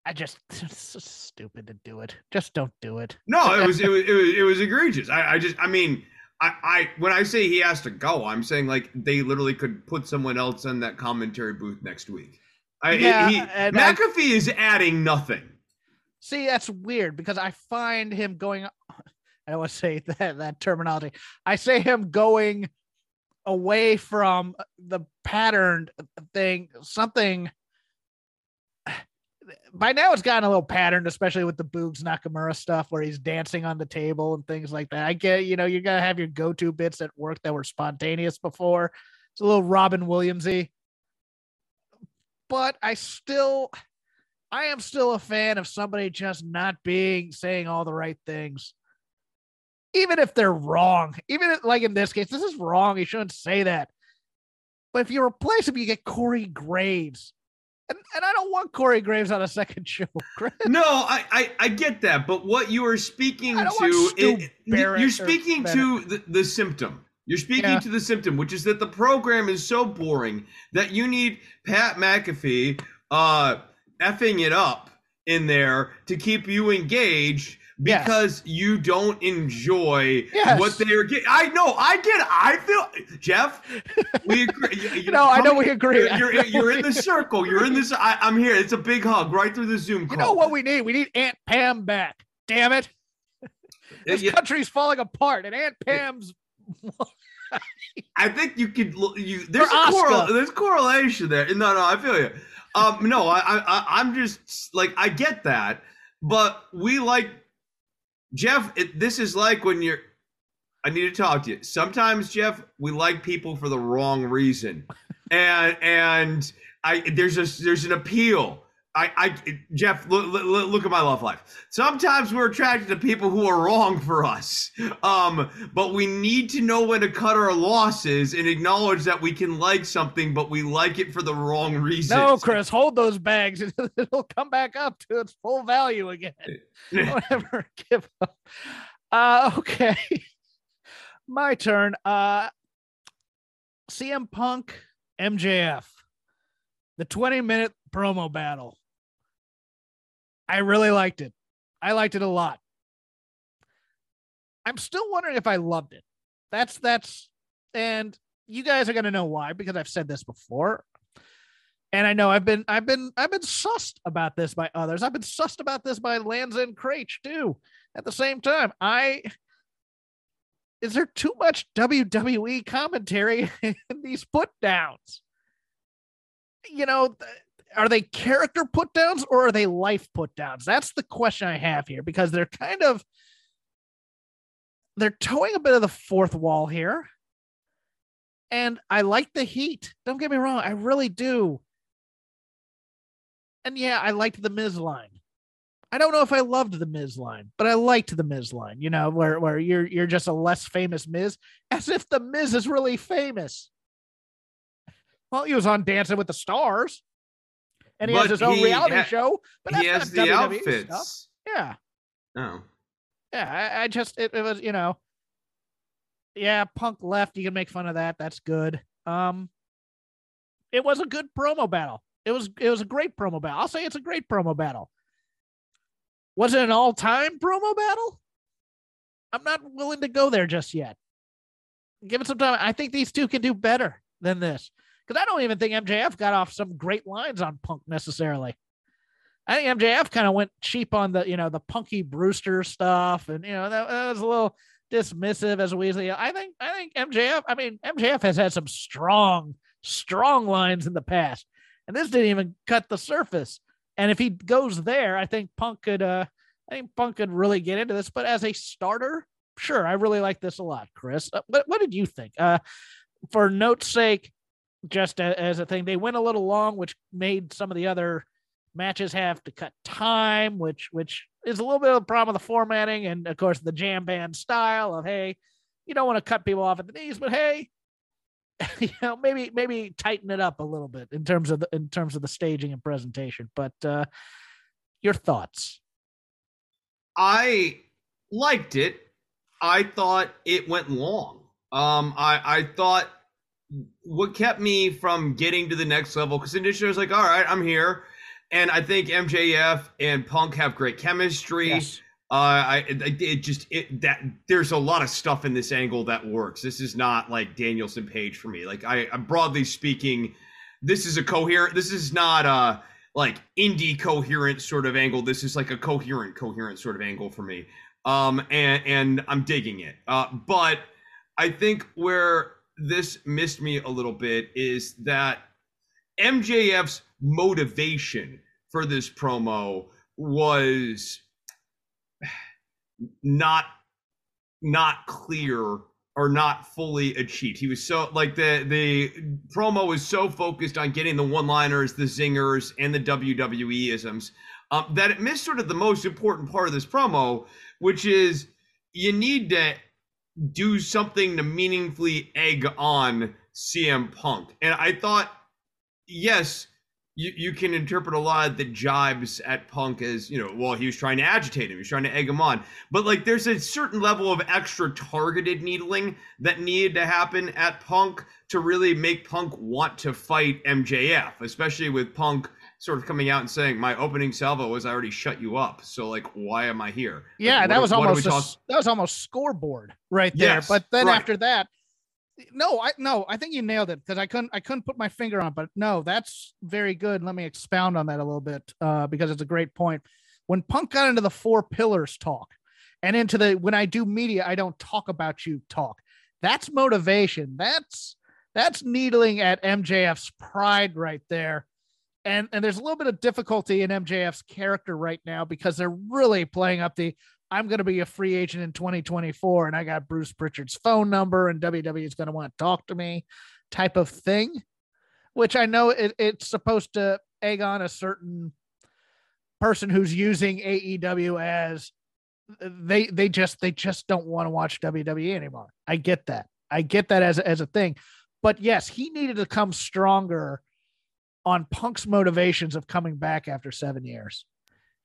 I just it's so stupid to do it. Just don't do it. No, it was it was it was, it was egregious. I, I just I mean I, I when I say he has to go, I'm saying like they literally could put someone else in that commentary booth next week. I, Yeah, he, and I- McAfee is adding nothing. See, that's weird because I find him going. I don't want to say that that terminology. I say him going away from the patterned thing. Something. By now, it's gotten a little patterned, especially with the Boogs Nakamura stuff, where he's dancing on the table and things like that. I get, you know, you gotta have your go-to bits at work that were spontaneous before. It's a little Robin Williamsy, but I still. I am still a fan of somebody just not being saying all the right things. Even if they're wrong, even if, like in this case, this is wrong. You shouldn't say that. But if you replace him, you get Corey Graves. And, and I don't want Corey Graves on a second show. Chris. No, I, I I get that, but what you are speaking to, it- you're speaking to the, the symptom. You're speaking Yeah. to the symptom, which is that the program is so boring that you need Pat McAfee uh effing it up in there to keep you engaged Yes. because you don't enjoy Yes. what they are getting. I know, I get it. I feel Jeff, we agree. You- No, I know we agree. You're, you're, you're in the circle. You're in this. I, I'm here. It's a big hug right through the Zoom You know what we need? We need Aunt Pam back. Damn it. This Yeah. country's falling apart, and Aunt Pam's. I think you could. look- You there's a correl, there's correlation there. No, no, I feel you. Um, no, I, I, I- I'm just like I get that, but we like Jeff. It, this is like when you're. I need to talk to you. Sometimes, Jeff, we like people for the wrong reason, and and I there's a there's an appeal. I, I Jeff, look, look, look at my love life. Sometimes we're attracted to people who are wrong for us, um, but we need to know when to cut our losses and acknowledge that we can like something, but we like it for the wrong reason. No, Chris, hold those bags. It'll come back up to its full value again. Don't ever give up. Uh, okay. My turn. Uh, CM Punk, MJF, the 20 minute promo battle. I really liked it. I liked it a lot. I'm still wondering if I loved it. That's, that's, and you guys are going to know why because I've said this before. And I know I've been, I've been, I've been sussed about this by others. I've been sussed about this by Lanza and Kraetsch too. At the same time, I, is there too much WWE commentary in these put downs? You know, are they character put downs or are they life put downs? That's the question I have here because they're kind of they're towing a bit of the fourth wall here. And I like the heat. Don't get me wrong, I really do. And yeah, I liked the Miz line. I don't know if I loved the Miz line, but I liked the Miz line, you know, where, where you're you're just a less famous Miz, as if the Miz is really famous. Well, he was on Dancing with the Stars. And he But has his own he reality ha- show. But he that's has not the WWE outfits. Stuff. Yeah. Oh. Yeah. I, I just it, it was, you know. Yeah, Punk left. You can make fun of that. That's good. Um it was a good promo battle. It was it was a great promo battle. I'll say it's a great promo battle. Was it an all-time promo battle? I'm not willing to go there just yet. Give it some time. I think these two can do better than this. Because I don't even think MJF got off some great lines on Punk necessarily. I think MJF kind of went cheap on the, you know, the punky Brewster stuff, and you know that, that was a little dismissive as Weasley. I think I think MJF. I mean MJF has had some strong, strong lines in the past, and this didn't even cut the surface. And if he goes there, I think Punk could. uh I think Punk could really get into this. But as a starter, sure, I really like this a lot, Chris. Uh, what what did you think? Uh, for note's sake, just as a thing, they went a little long, which made some of the other matches have to cut time, which which is a little bit of a problem with the formatting, and of course the jam band style of hey, you don't want to cut people off at the knees, but hey, you know maybe maybe tighten it up a little bit in terms of the in terms of the staging and presentation. But uh, your thoughts? I liked it. I thought it went long. Um, I I thought what kept me from getting to the next level because initially I was like, all right, I'm here, and I think MJF and Punk have great chemistry. Yes. Uh, I it, just it that there's a lot of stuff in this angle that works. This is not like Danielson Page for me. Like I, I broadly speaking, this is a coherent. This is not a like indie coherent sort of angle. This is like a coherent coherent sort of angle for me. Um, and and I'm digging it. Uh, but I think where this missed me a little bit is that MJF's motivation for this promo was not not clear or not fully achieved. He was so like the the promo was so focused on getting the one-liners, the zingers, and the WWE isms um, that it missed sort of the most important part of this promo, which is you need to do something to meaningfully egg on CM Punk. And I thought, yes, you, you can interpret a lot of the jibes at Punk as, you know, well, he was trying to agitate him, he was trying to egg him on. But like there's a certain level of extra targeted needling that needed to happen at Punk to really make Punk want to fight MJF, especially with Punk sort of coming out and saying, My opening salvo was I already shut you up. So like why am I here? Like, Yeah, what that was what do we almost a talk- that was almost scoreboard right there. Yes, but then right. after that, no, I no, I think you nailed it because I couldn't I couldn't put my finger on. it, But no, that's very good. Let me expound on that a little bit uh, because it's a great point. When Punk got into the four pillars talk, and into the when I do media, I don't talk about you talk. That's motivation. That's that's needling at MJF's pride right there. And and there's a little bit of difficulty in MJF's character right now because they're really playing up the I'm going to be a free agent in 2024 and I got Bruce Prichard's phone number and WWE is going to want to talk to me type of thing, which I know it, it's supposed to egg on a certain person who's using AEW as they they just they just don't want to watch WWE anymore. I get that. I get that as as a thing. But yes, he needed to come stronger on Punk's motivations of coming back after 7 years.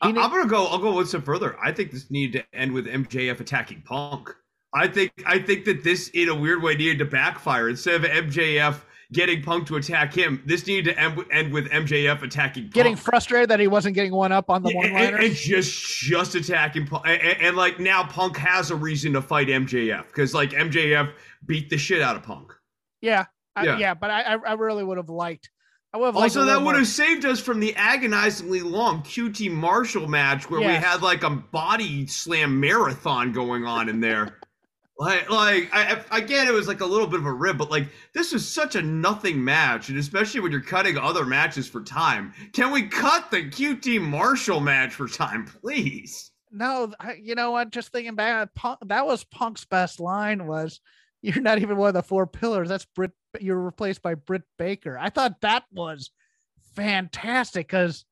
He I'm gonna go. I'll go one step further. I think this needed to end with MJF attacking Punk. I think. I think that this, in a weird way, needed to backfire. Instead of MJF getting Punk to attack him, this needed to end, end with MJF attacking Punk. getting frustrated that he wasn't getting one up on the Yeah, one and, and just just attacking Punk, and, and- like now Punk has a reason to fight MJF because like MJF beat the shit out of Punk. Yeah, I, Yeah. yeah. but I- I really would have liked. I would have Also, that would have saved us from the agonizingly long QT Marshall match where we had like a body slam marathon going on in there. like, like I, again, it was like a little bit of a rib, but like this was such a nothing match, and especially when you're cutting other matches for time. Can we cut the QT Marshall match for time, please? No, I, you know what? Just thinking back, Punk, that was Punk's best line was, "You're not even one of the four pillars." That's Britt. You're replaced by Britt Baker. I thought that was fantastic because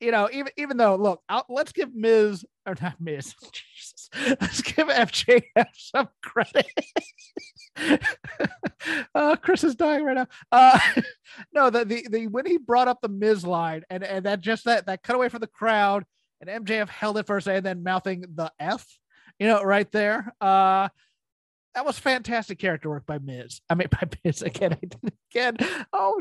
you know, even even though, look, I'll, let's give Miz or not Miz, Jesus, let's give MJF some credit. uh, Chris is dying right now. Uh, no, the, the the when he brought up the Miz line and and that just that that cut away from the crowd and MJF held it second, and then mouthing the F, you know, right there. Uh, that was fantastic character work by Miz. I mean, by Miz again. I again. Oh,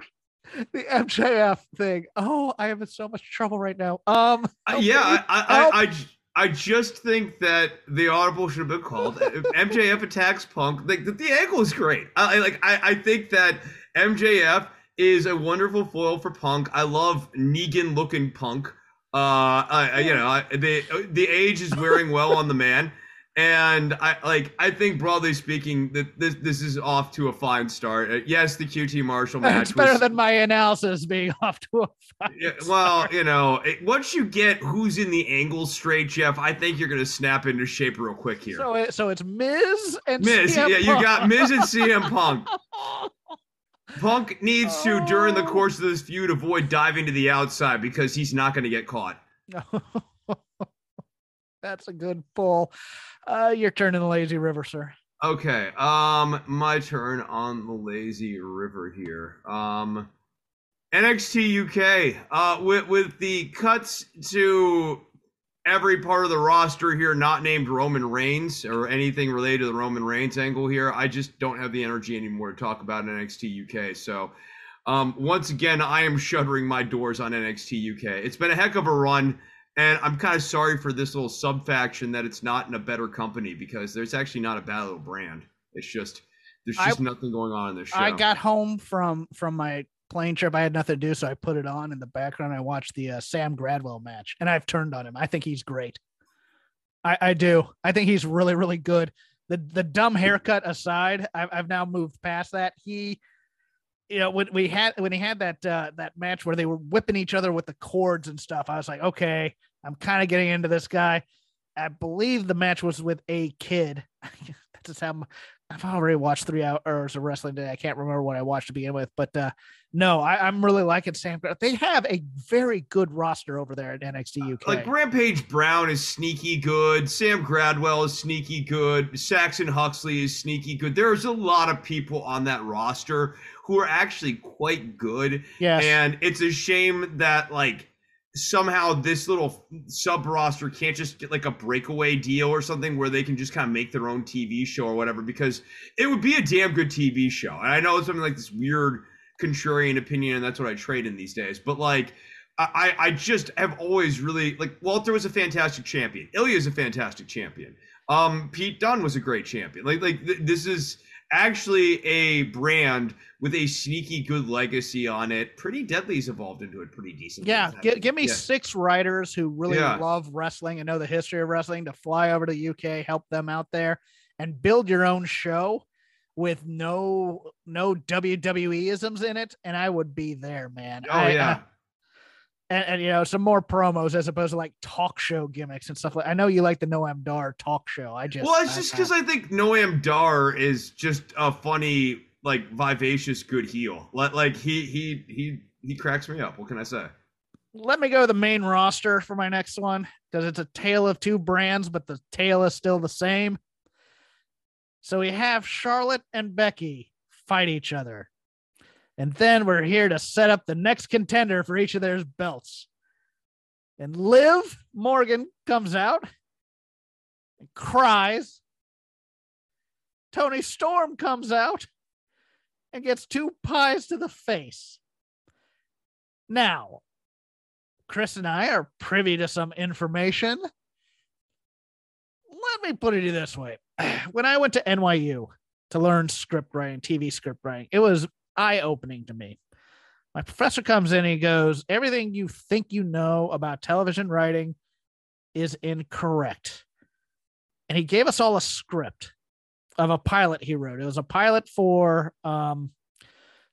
the MJF thing. Oh, I am in so much trouble right now. Um, uh, yeah, I, I, I, I, I just think that the audible should have been called. MJF attacks Punk, like the, the angle is great. I like. I, I think that MJF is a wonderful foil for Punk. I love Negan looking Punk. Uh, I, you know, the the age is wearing well on the man. And I like I think broadly speaking that this this is off to a fine start. Uh, yes, the QT Marshall match. It's better was, than my analysis being off to a fine yeah, Well, you know, it, once you get who's in the angle straight, Jeff, I think you're gonna snap into shape real quick here. So it, so it's Miz and Miz. CM yeah, Punk. you got Miz and CM Punk. Punk needs to, during the course of this feud, avoid diving to the outside because he's not going to get caught. That's a good pull. Uh, your turn in the lazy river, sir. Okay. Um, my turn on the lazy river here. Um, NXT UK. Uh, with with the cuts to every part of the roster here not named Roman Reigns or anything related to the Roman Reigns angle here. I just don't have the energy anymore to talk about NXT UK. So, um, once again, I am shuttering my doors on NXT UK. It's been a heck of a run. And I'm kind of sorry for this little sub faction that it's not in a better company because there's actually not a bad little brand. It's just there's just I, nothing going on in this show. I got home from from my plane trip. I had nothing to do, so I put it on in the background. I watched the uh, Sam Gradwell match, and I've turned on him. I think he's great. I, I do. I think he's really really good. The the dumb haircut aside, I've, I've now moved past that. He you know when we had when he had that uh, that match where they were whipping each other with the cords and stuff, I was like, okay, I'm kind of getting into this guy. I believe the match was with a kid. Just how I've already watched three hours of wrestling today. I can't remember what I watched to begin with, but uh, no, I, am really liking Sam. They have a very good roster over there at NXT UK. Like Rampage Brown is sneaky good. Sam Gradwell is sneaky good. Saxon Huxley is sneaky good. There's a lot of people on that roster who are actually quite good. Yeah, and it's a shame that like somehow this little sub roster can't just get like a breakaway deal or something where they can just kind of make their own TV show or whatever because it would be a damn good TV show. And I know it's something like this weird contrarian opinion and that's what I trade in these days. But like I I just have always really like Walter was a fantastic champion. Ilja is a fantastic champion. Um Pete Dunne was a great champion. Like like th- this is actually a brand with a sneaky good legacy on it. Pretty Deadly's evolved into it pretty decent. Yeah, give, give me yeah. six writers who really yeah. love wrestling and know the history of wrestling to fly over to the UK, help them out there, and build your own show with no no WWE isms in it, and I would be there, man. Oh I, uh, yeah. And, and, you know some more promos as opposed to like talk show gimmicks and stuff like. I know you like the Noam Dar talk show. I just well, it's just because I, I think Noam Dar is just a funny, like vivacious, good heel. Like like he he he he cracks me up. What can I say? Let me go the main roster for my next one because it's a tale of two brands, but the tale is still the same. So we have Charlotte and Becky fight each other. And then we're here to set up the next contender for each of their belts. And Liv Morgan comes out and cries. Toni Storm comes out and gets two pies to the face. Now, Chris and I are privy to some information. Let me put it this way. When I went to NYU to learn script writing, TV script writing, it was eye opening to me. My professor comes in and he goes, Everything you think you know about television writing is incorrect. And he gave us all a script of a pilot he wrote. It was a pilot for um,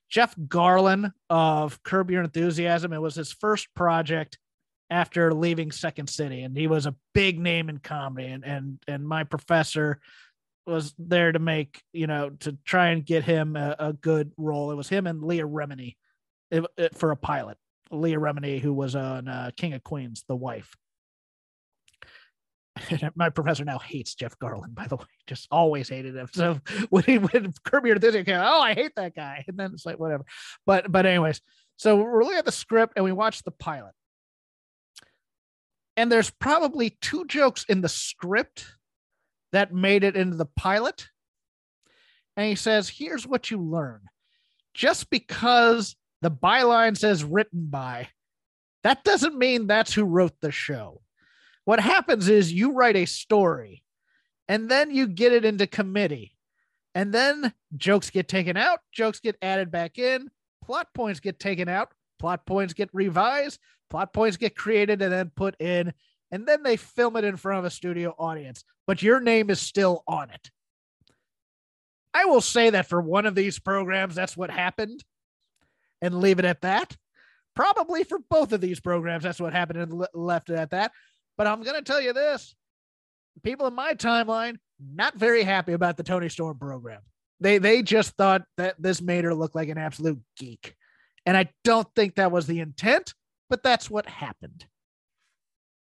Jeff Garlin of Curb Your Enthusiasm. It was his first project after leaving Second City, and he was a big name in comedy. And and and my professor was there to make you know to try and get him a, a good role. It was him and Leah Remini it, it, for a pilot, Leah Remini, who was on uh, King of Queens, the wife. my professor now hates Jeff Garlin, by the way, just always hated him. So when he when Kirby or Disney came, oh, I hate that guy, and then it's like whatever. But but anyways, so we're looking at the script and we watch the pilot, and there's probably two jokes in the script that made it into the pilot. And he says, "Here's what you learn: just because the byline says written by, that doesn't mean that's who wrote the show." What happens is you write a story and then you get it into committee. And then jokes get taken out, jokes get added back in, plot points get taken out, plot points get revised, plot points get created and then put in, and then they film it in front of a studio audience. But your name is still on it. I will say that for one of these programs, that's what happened and leave it at that. Probably for both of these programs, that's what happened and left it at that. But I'm going to tell you this people in my timeline, not very happy about the Toni Storm program. They, they just thought that this made her look like an absolute geek. And I don't think that was the intent, but that's what happened.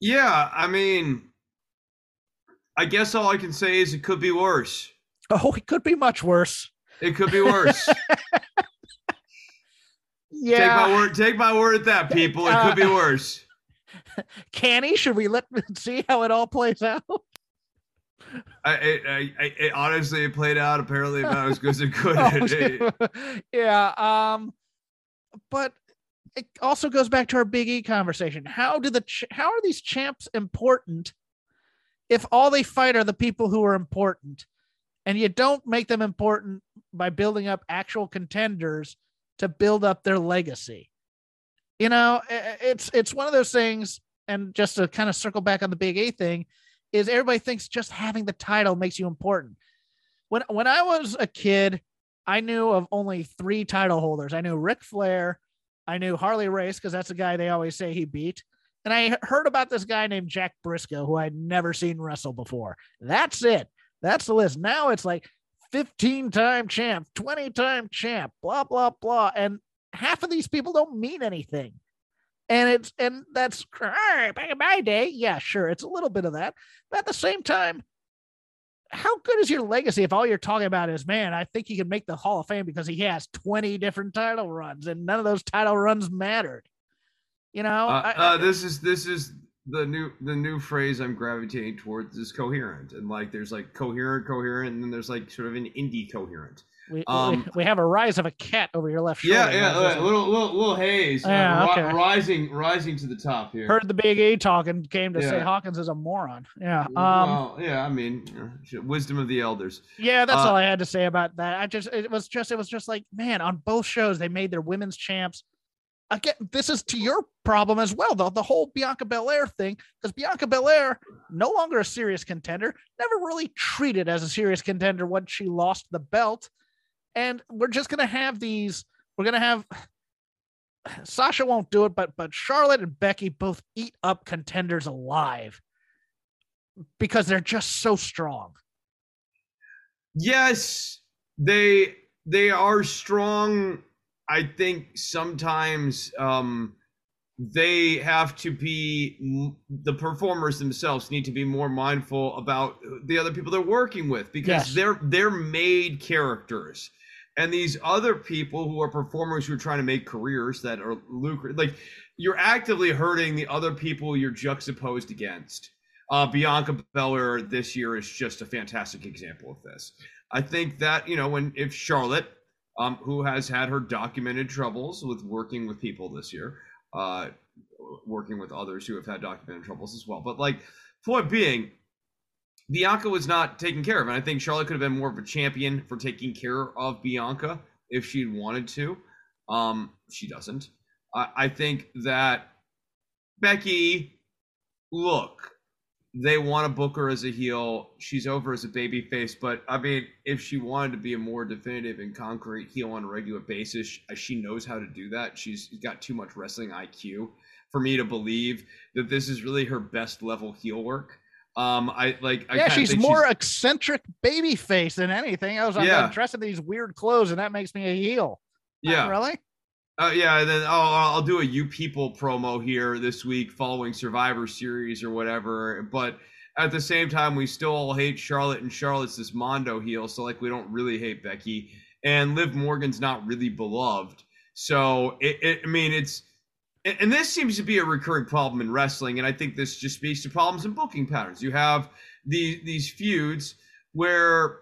Yeah, I mean, I guess all I can say is it could be worse. Oh, it could be much worse. It could be worse. yeah. Take my word. Take my word at that, people. It could be worse. Canny, should we let see how it all plays out? I, I, I, it, honestly, it played out apparently about as good as it could. yeah. Um, but it also goes back to our Big E conversation. How do the ch- how are these champs important if all they fight are the people who are important, and you don't make them important by building up actual contenders to build up their legacy? You know, it's it's one of those things. And just to kind of circle back on the Big A thing, is everybody thinks just having the title makes you important. When when I was a kid, I knew of only three title holders. I knew Ric Flair, I knew Harley Race because that's the guy they always say he beat. And I heard about this guy named Jack Brisco who I'd never seen wrestle before. That's it. That's the list. Now it's like 15 time champ, 20 time champ, blah, blah, blah. And half of these people don't mean anything. And it's, and that's back in my day. Yeah, sure. It's a little bit of that. But at the same time, how good is your legacy if all you're talking about is man i think he can make the hall of fame because he has 20 different title runs and none of those title runs mattered. You know uh, I, uh, this is this is the new the new phrase i'm gravitating towards is coherent. And like there's like coherent coherent and then there's like sort of an indie coherent we, um, we, we, have a rise of a cat over your left shoulder. Yeah, yeah, a little, little, little haze. Yeah, uh, okay. rising, rising to the top here. Heard the big A talking came to yeah. say Hawkins is a moron. Yeah. Um, well, yeah. I mean, wisdom of the elders. Yeah, that's uh, all I had to say about that. I just, it was just, it was just like, man, on both shows they made their women's champs. Again, this is to your problem as well, though. The whole Bianca Belair thing, because Bianca Belair, no longer a serious contender, never really treated as a serious contender once she lost the belt and we're just gonna have these. We're gonna have Sasha won't do it, but but Charlotte and Becky both eat up contenders alive because they're just so strong. Yes, they they are strong. I think sometimes um they have to be the performers themselves need to be more mindful about the other people they're working with because yes. they're they're made characters and these other people who are performers who are trying to make careers that are lucrative like you're actively hurting the other people you're juxtaposed against uh, bianca belair this year is just a fantastic example of this i think that you know when if charlotte um, who has had her documented troubles with working with people this year uh, working with others who have had documented troubles as well. But like, point being, Bianca was not taken care of, and I think Charlotte could have been more of a champion for taking care of Bianca if she'd wanted to. Um, she doesn't. I, I think that Becky, look, they want to book her as a heel. She's over as a baby face, but I mean, if she wanted to be a more definitive and concrete heel on a regular basis, she knows how to do that. She's got too much wrestling IQ for me to believe that this is really her best level heel work. Um, I like. Yeah, she's more she's... eccentric baby face than anything. I was yeah. dressed in these weird clothes, and that makes me a heel. Yeah, Not really. Uh, yeah, and then oh, I'll do a "You People" promo here this week following Survivor Series or whatever. But at the same time, we still all hate Charlotte, and Charlotte's this Mondo heel, so like we don't really hate Becky, and Liv Morgan's not really beloved. So it, it I mean, it's and this seems to be a recurring problem in wrestling, and I think this just speaks to problems in booking patterns. You have these these feuds where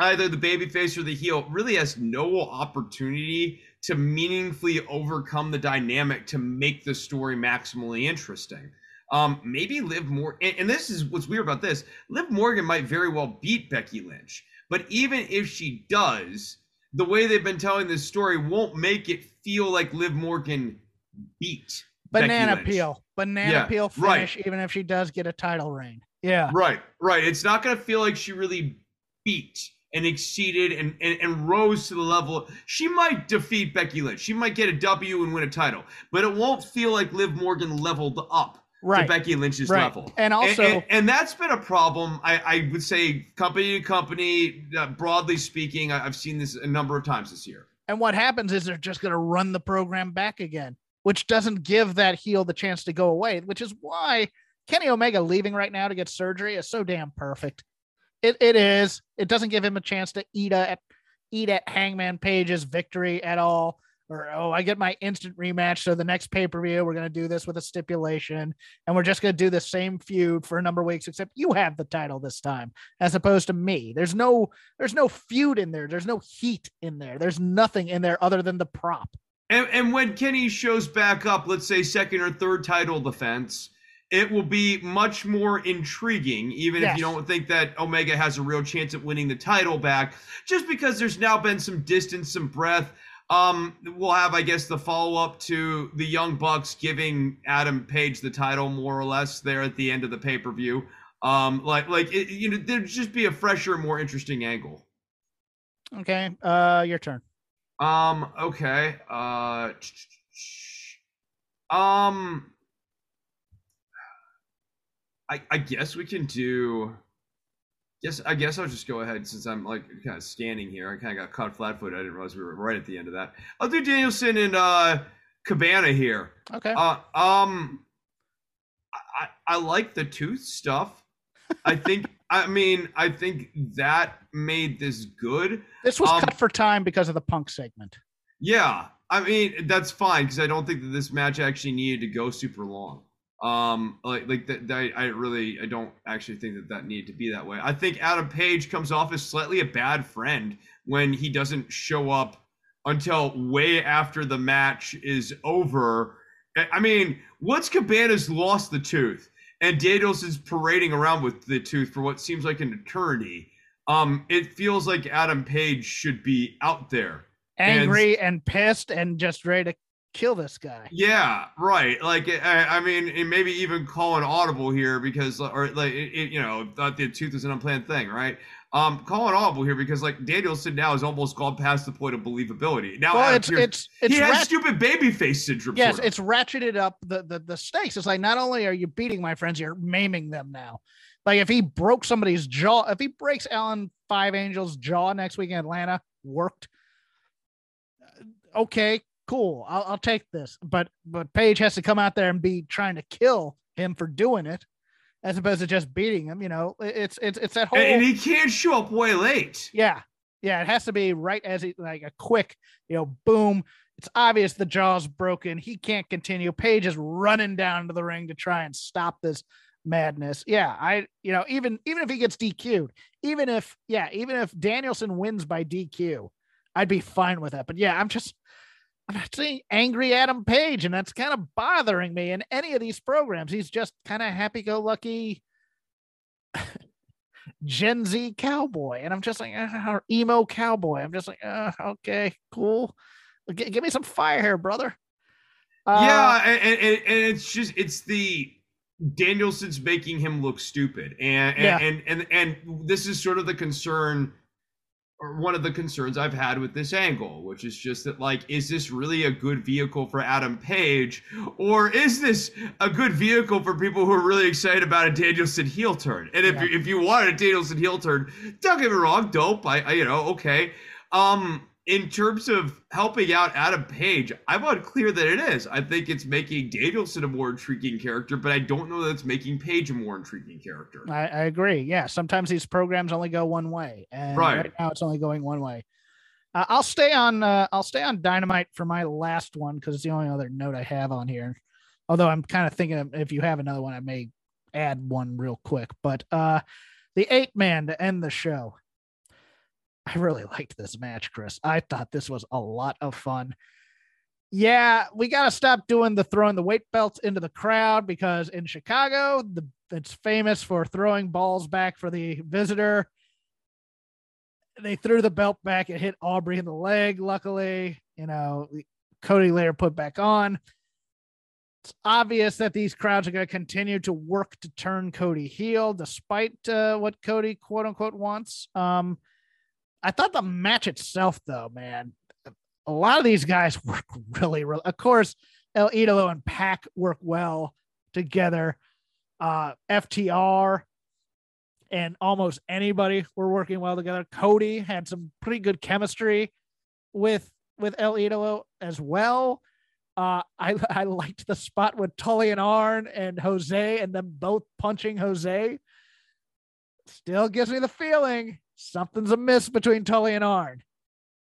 either the babyface or the heel really has no opportunity to meaningfully overcome the dynamic to make the story maximally interesting. Um, maybe Liv Morgan, and, and this is what's weird about this. Liv Morgan might very well beat Becky Lynch, but even if she does, the way they've been telling this story won't make it feel like Liv Morgan beat banana peel, banana yeah, peel finish. Right. Even if she does get a title reign, yeah, right, right. It's not going to feel like she really beat and exceeded and, and, and rose to the level. She might defeat Becky Lynch. She might get a W and win a title, but it won't feel like Liv Morgan leveled up right. to Becky Lynch's right. level. And also, and, and, and, that's been a problem. I, I would say, company to company, uh, broadly speaking, I, I've seen this a number of times this year. And what happens is they're just going to run the program back again, which doesn't give that heel the chance to go away. Which is why Kenny Omega leaving right now to get surgery is so damn perfect. It it is. It doesn't give him a chance to eat at eat at Hangman Page's victory at all. Or oh, I get my instant rematch. So the next pay per view, we're gonna do this with a stipulation, and we're just gonna do the same feud for a number of weeks. Except you have the title this time, as opposed to me. There's no there's no feud in there. There's no heat in there. There's nothing in there other than the prop. And, and when Kenny shows back up, let's say second or third title defense, it will be much more intriguing, even yes. if you don't think that Omega has a real chance at winning the title back, just because there's now been some distance, some breath. Um, we'll have, I guess, the follow up to the Young Bucks giving Adam Page the title, more or less, there at the end of the pay per view. Um, like, like it, you know, there'd just be a fresher, more interesting angle. Okay, uh, your turn. Um, okay. Uh, um I, I guess we can do. Yes, I guess I'll just go ahead since I'm like kind of scanning here. I kind of got caught flat-footed. I didn't realize we were right at the end of that. I'll do Danielson and uh, Cabana here. Okay. Uh, um, I I like the tooth stuff. I think. I mean, I think that made this good. This was um, cut for time because of the punk segment. Yeah, I mean that's fine because I don't think that this match actually needed to go super long um like like that, that i really i don't actually think that that needed to be that way i think adam page comes off as slightly a bad friend when he doesn't show up until way after the match is over i mean once cabana's lost the tooth and daniels is parading around with the tooth for what seems like an eternity um it feels like adam page should be out there angry and, and pissed and just ready to kill this guy. Yeah, right. Like, I, I mean, maybe even call an audible here because, or like, it, you know, thought the tooth is an unplanned thing, right? Um, call an audible here because, like, Danielson now has almost gone past the point of believability. Now, well, it's, it's, it's he has rat- stupid baby face syndrome. Yes, it's ratcheted up the, the the stakes. It's like not only are you beating my friends, you're maiming them now. Like if he broke somebody's jaw, if he breaks Alan Five Angels' jaw next week in Atlanta, worked. Okay, cool. I'll, I'll take this. But but Page has to come out there and be trying to kill him for doing it, as opposed to just beating him. You know, it's it's it's that whole. And he can't show up way late. Yeah, yeah. It has to be right as he like a quick, you know, boom. It's obvious the jaw's broken. He can't continue. Page is running down to the ring to try and stop this madness. Yeah, I you know even even if he gets DQ'd, even if yeah, even if Danielson wins by DQ, I'd be fine with that. But yeah, I'm just I'm not seeing angry Adam Page, and that's kind of bothering me in any of these programs. He's just kind of happy-go-lucky Gen Z cowboy, and I'm just like uh, emo cowboy. I'm just like, uh, okay, cool. G- give me some fire here, brother. Uh, yeah, and, and, and, it's just it's the Danielson's making him look stupid, and and, yeah. and and and this is sort of the concern one of the concerns I've had with this angle, which is just that, like, is this really a good vehicle for Adam Page, or is this a good vehicle for people who are really excited about a Danielson heel turn? And if yeah. if you wanted a Danielson heel turn, don't get me wrong, dope. I, I you know okay. Um, in terms of helping out Adam Page, I'm unclear that it is. I think it's making Danielson a more intriguing character, but I don't know that it's making Page a more intriguing character. I, I agree. Yeah, sometimes these programs only go one way, and right, right now it's only going one way. Uh, I'll stay on. Uh, I'll stay on Dynamite for my last one because it's the only other note I have on here. Although I'm kind of thinking if you have another one, I may add one real quick. But uh, the eight man to end the show. I really liked this match, Chris. I thought this was a lot of fun. Yeah, we got to stop doing the throwing the weight belts into the crowd because in Chicago, the, it's famous for throwing balls back for the visitor. They threw the belt back. It hit Aubrey in the leg. Luckily, you know, Cody later put back on. It's obvious that these crowds are going to continue to work to turn Cody heel, despite uh, what Cody quote unquote wants. Um, I thought the match itself, though, man, a lot of these guys work really, really. Of course, El Idolo and Pac work well together. Uh, FTR and almost anybody were working well together. Cody had some pretty good chemistry with with El Idolo as well. Uh, I I liked the spot with Tully and Arn and Jose and them both punching Jose. Still gives me the feeling something's amiss between Tully and Arn.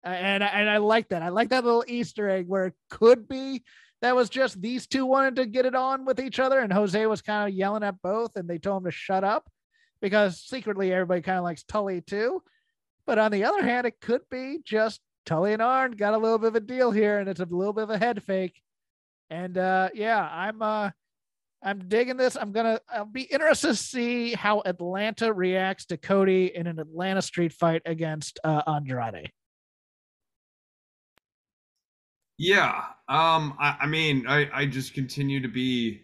And, and I like that. I like that little Easter egg where it could be that was just these two wanted to get it on with each other, and Jose was kind of yelling at both, and they told him to shut up because secretly everybody kind of likes Tully too. But on the other hand, it could be just Tully and Arn got a little bit of a deal here, and it's a little bit of a head fake. And uh, yeah, I'm uh, I'm digging this. I'm gonna. I'll be interested to see how Atlanta reacts to Cody in an Atlanta street fight against uh, Andrade. Yeah. Um. I, I mean, I I just continue to be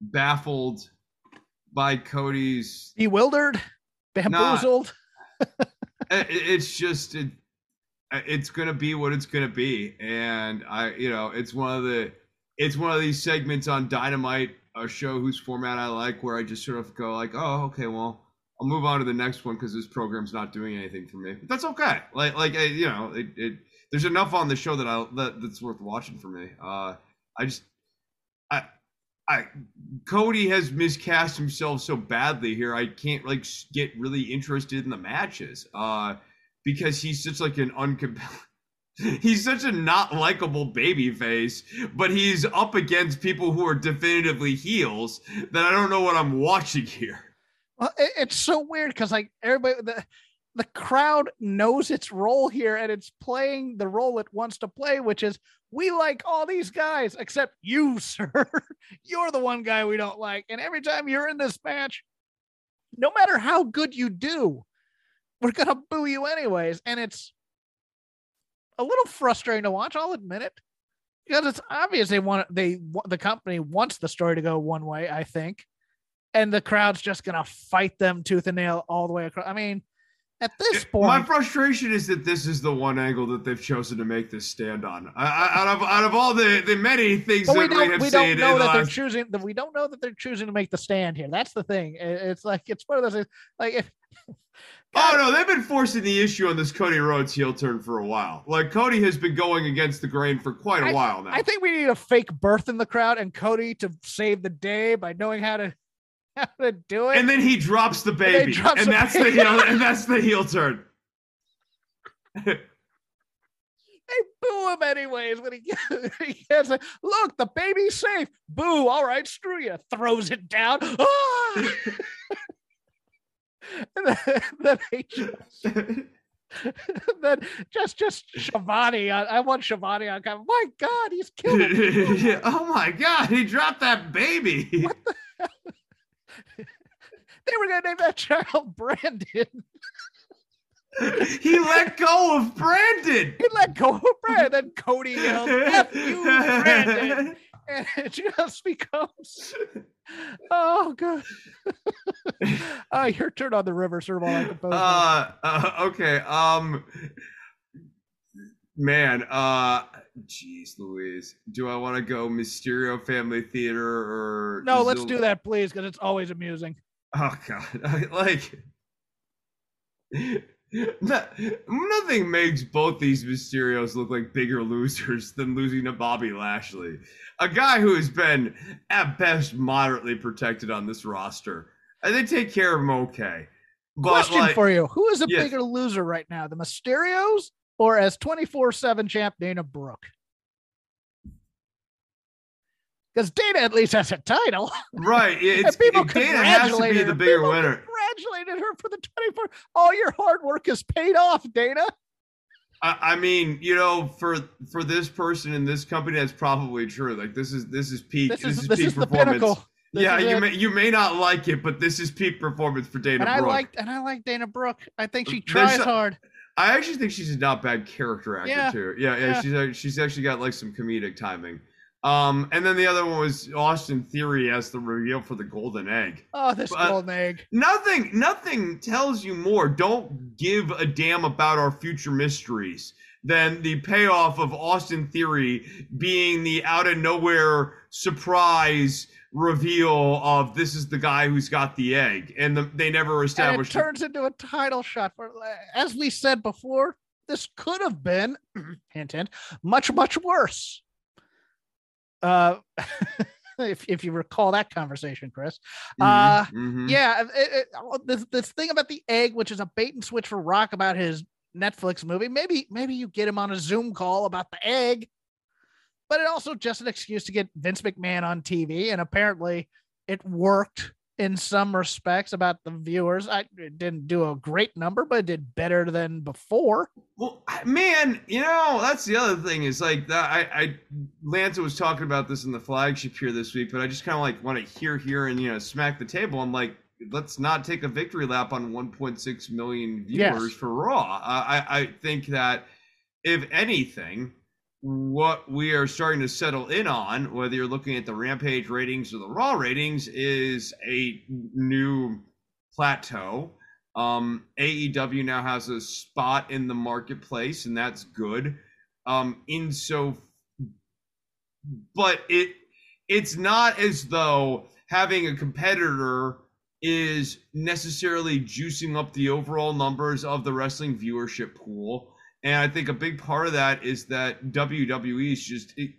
baffled by Cody's bewildered, bamboozled. it, it's just it, it's gonna be what it's gonna be, and I you know it's one of the it's one of these segments on Dynamite, a show whose format I like, where I just sort of go like, oh, okay, well, I'll move on to the next one because this program's not doing anything for me. But that's okay. Like, like you know, it, it there's enough on the show that I that, that's worth watching for me. Uh, I just, I, I, Cody has miscast himself so badly here. I can't like get really interested in the matches. Uh, because he's such like an uncompelling he's such a not likable baby face, but he's up against people who are definitively heels that I don't know what I'm watching here. Well, it's so weird because like everybody, the the crowd knows its role here, and it's playing the role it wants to play, which is we like all these guys except you, sir. you're the one guy we don't like, and every time you're in this match, no matter how good you do, we're gonna boo you anyways, and it's a little frustrating to watch. I'll admit it. because it's obvious they want they the company wants the story to go one way. I think, and the crowd's just gonna fight them tooth and nail all the way across. I mean, at this point, my frustration is that this is the one angle that they've chosen to make this stand on. I, I, out of out of all the the many things that we we, have we seen, don't know in the that they're last- choosing. That we don't know that they're choosing to make the stand here. That's the thing. It- It's like it's one of those things, like if. Oh no, they've been forcing the issue on this Cody Rhodes heel turn for a while. Like Cody has been going against the grain for quite a while now. I think we need a fake birth in the crowd and Cody to save the day by knowing how to how to do it. and then he drops the baby, and the that's baby. the heel, and that's the heel turn. they boo him anyways when he gets, he gets like, look, the baby's safe. Boo, all right, screw you. Throws it down. Ah! And then, then, he just, then just just Shivani. I, I want Shivani on camera. My God, he's killed him. Oh my god, he dropped that baby. they were gonna name that child Brandon. he let go of Brandon. He let go of Brandon. Then Cody yelled, F you, Brandon. And it just becomes, oh, God. uh, your turn on the river, sir, while I compose. Uh, uh, okay. Um, man. Uh, jeez, Louise. Do I want to go Mysterio Family Theater or no, let's do that, please, because it's always amusing. Oh God! I, like, no- nothing makes both these Mysterios look like bigger losers than losing to Bobby Lashley, a guy who has been at best moderately protected on this roster. And they take care of him okay. But Question like, for you Who is a Yes. bigger loser right now, the Mysterios or as 24 7 champ Dana Brooke? Because Dana at least has a title. right? It's people Dana has to be the bigger People winner. Congratulated her for the 24. All your hard work has paid off, Dana. I, I mean, you know, for for this person in this company, that's probably true. Like this is this is peak. This is this peak is performance. This yeah, you it. may you may not like it, but this is peak performance for Dana and I Brooke. like and I like Dana Brooke. I think she tries hard. I actually think she's a not bad character actor Yeah, too. Yeah, yeah, yeah. she's she's actually got like some comedic timing. Um, and then the other one was Austin Theory as the reveal for the Golden Egg. Oh, this but- golden egg. Nothing, nothing tells you more. Don't give a damn about our future mysteries than the payoff of Austin Theory being the out of nowhere surprise reveal of this is the guy who's got the egg, and the, they never And it established. turns into a title shot for as we said before, this could have been hint hint much, much worse. Uh if if you recall that conversation, Chris. Uh Mhm, mhm. Yeah, it, it, this this thing about the egg, which is a bait and switch for Rock about his Netflix movie. Maybe maybe you get him on a Zoom call about the egg, but it also just an excuse to get Vince McMahon on TV, and apparently it worked in some respects about the viewers. I it didn't do a great number, but it did better than before. Well, man, you know that's the other thing is like that. I, I Lanza was talking about this in the flagship here this week, but I just kind of like want to hear here and you know smack the table. I'm like, let's not take a victory lap on 1.6 million viewers Yes. for Raw. I I think that if anything, what we are starting to settle in on, whether you're looking at the Rampage ratings or the Raw ratings, is a new plateau. Um, AEW now has a spot in the marketplace, and that's good. Um, in so, but it it's not as though having a competitor is necessarily juicing up the overall numbers of the wrestling viewership pool. And I think a big part of that is that WWE is just it,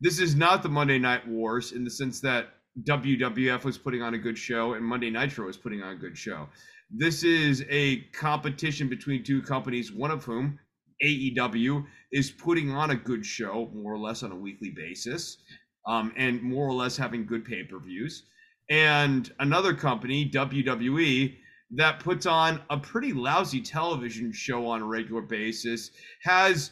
this is not the Monday Night Wars in the sense that WWF was putting on a good show and Monday Nitro was putting on a good show. This is a competition between two companies, one of whom, AEW, is putting on a good show more or less on a weekly basis um, and more or less having good pay per views. And another company, WWE, that puts on a pretty lousy television show on a regular basis, has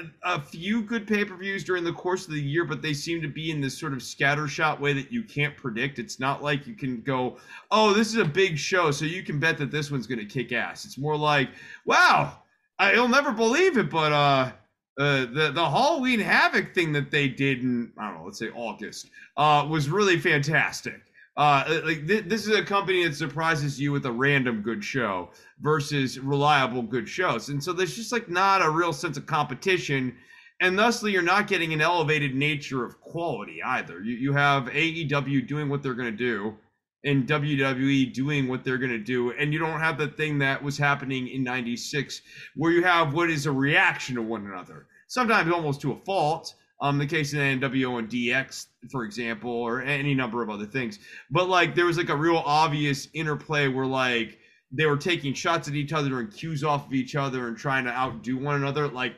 a, a few good pay per views during the course of the year, but they seem to be in this sort of scattershot way that you can't predict. It's not like you can go, oh, this is a big show, so you can bet that this one's going to kick ass. It's more like, wow, I, you'll never believe it, but uh, uh, the the Halloween Havoc thing that they did in I don't know, let's say August, uh, was really fantastic. Uh, like th- this is a company that surprises you with a random good show versus reliable good shows, and so there's just like not a real sense of competition, and thusly you're not getting an elevated nature of quality either. You you have AEW doing what they're gonna do, and WWE doing what they're going to do. And you don't have the thing that was happening in 96 where you have what is a reaction to one another, sometimes almost to a fault. Um, the case of NWO and DX, for example, or any number of other things. But like there was like a real obvious interplay where like they were taking shots at each other and cues off of each other and trying to outdo one another. Like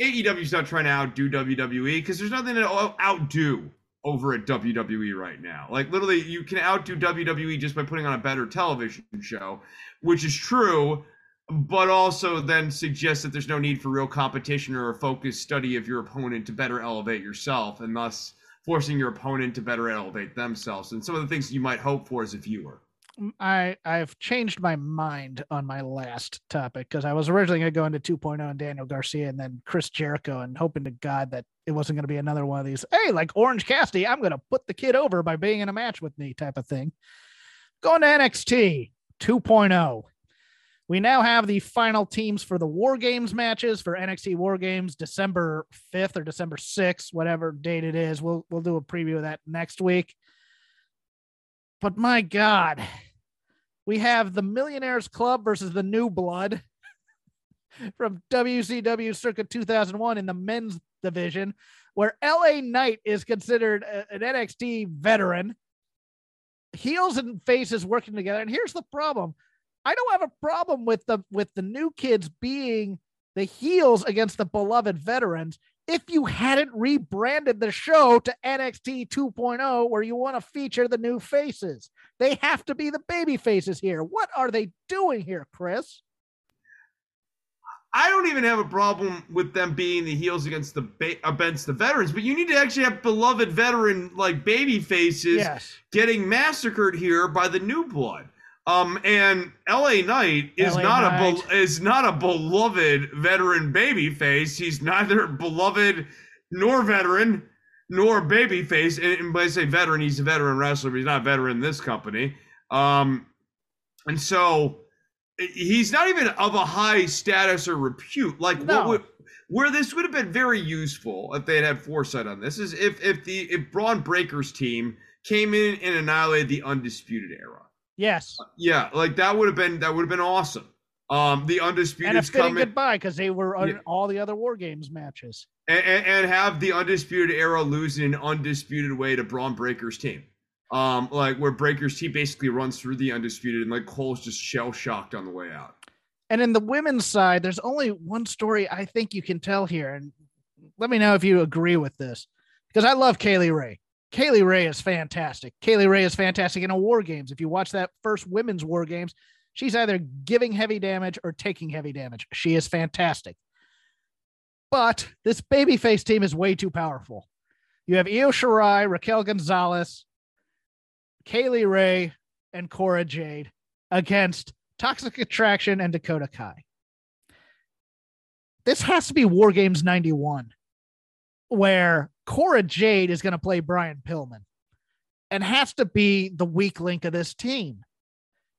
AEW's not trying to outdo WWE because there's nothing to outdo over at WWE right now. Like literally, you can outdo WWE just by putting on a better television show, which is true, but also then suggests that there's no need for real competition or a focused study of your opponent to better elevate yourself, and thus forcing your opponent to better elevate themselves. And some of the things you might hope for as a viewer. I I've changed my mind on my last topic because I was originally going to go into 2.0 and Daniel Garcia and then Chris Jericho and hoping to God that it wasn't going to be another one of these. Hey, like Orange Cassidy, I'm going to put the kid over by being in a match with me type of thing. Going to NXT 2.0. We now have the final teams for the War Games matches for NXT War Games December 5th or December 6th, whatever date it is. We'll we'll do a preview of that next week. But my God, we have the Millionaires Club versus the New Blood from WCW circa 2001 in the men's division, where LA Knight is considered an NXT veteran. Heels and faces working together. And here's the problem. I don't have a problem with the with the new kids being the heels against the beloved veterans if you hadn't rebranded the show to NXT 2.0 where you want to feature the new faces. They have to be the baby faces here. What are they doing here, Chris? I don't even have a problem with them being the heels against the ba- against the veterans, but you need to actually have beloved veteran like baby faces yes. getting massacred here by the new blood. Um, and LA Knight is LA not Knight. a be- is not a beloved veteran baby face. He's neither beloved nor veteran nor baby face. And, and when I say veteran, he's a veteran wrestler, but he's not a veteran in this company. Um, and so he's not even of a high status or repute. Like No. what would where this would have been very useful if they had had foresight on this is if if the if Bron Breakker's team came in and annihilated the undisputed era. Yes. Yeah, like that would have been that would have been awesome. Um, the undisputed And a fitting goodbye because they were on Yeah. all the other War Games matches. and, and, and have the undisputed era lose in an undisputed way to Bron Breakker's team. Um, like where Breakker's team basically runs through the undisputed and like Cole's just shell shocked on the way out. And in the women's side, there's only one story I think you can tell here. And let me know if you agree with this because I love Kay Lee Ray. Kay Lee Ray is fantastic. Kay Lee Ray is fantastic in a war games. If you watch that first women's war games, she's either giving heavy damage or taking heavy damage. She is fantastic. But this babyface team is way too powerful. You have Io Shirai, Raquel Gonzalez, Kay Lee Ray, and Cora Jade against Toxic Attraction and Dakota Kai. This has to be War Games 91, where Cora Jade is going to play Brian Pillman and has to be the weak link of this team.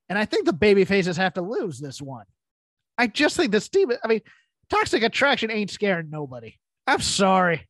And I think the baby faces have to lose this one. I just think this team, I mean, Toxic Attraction ain't scaring nobody. I'm sorry.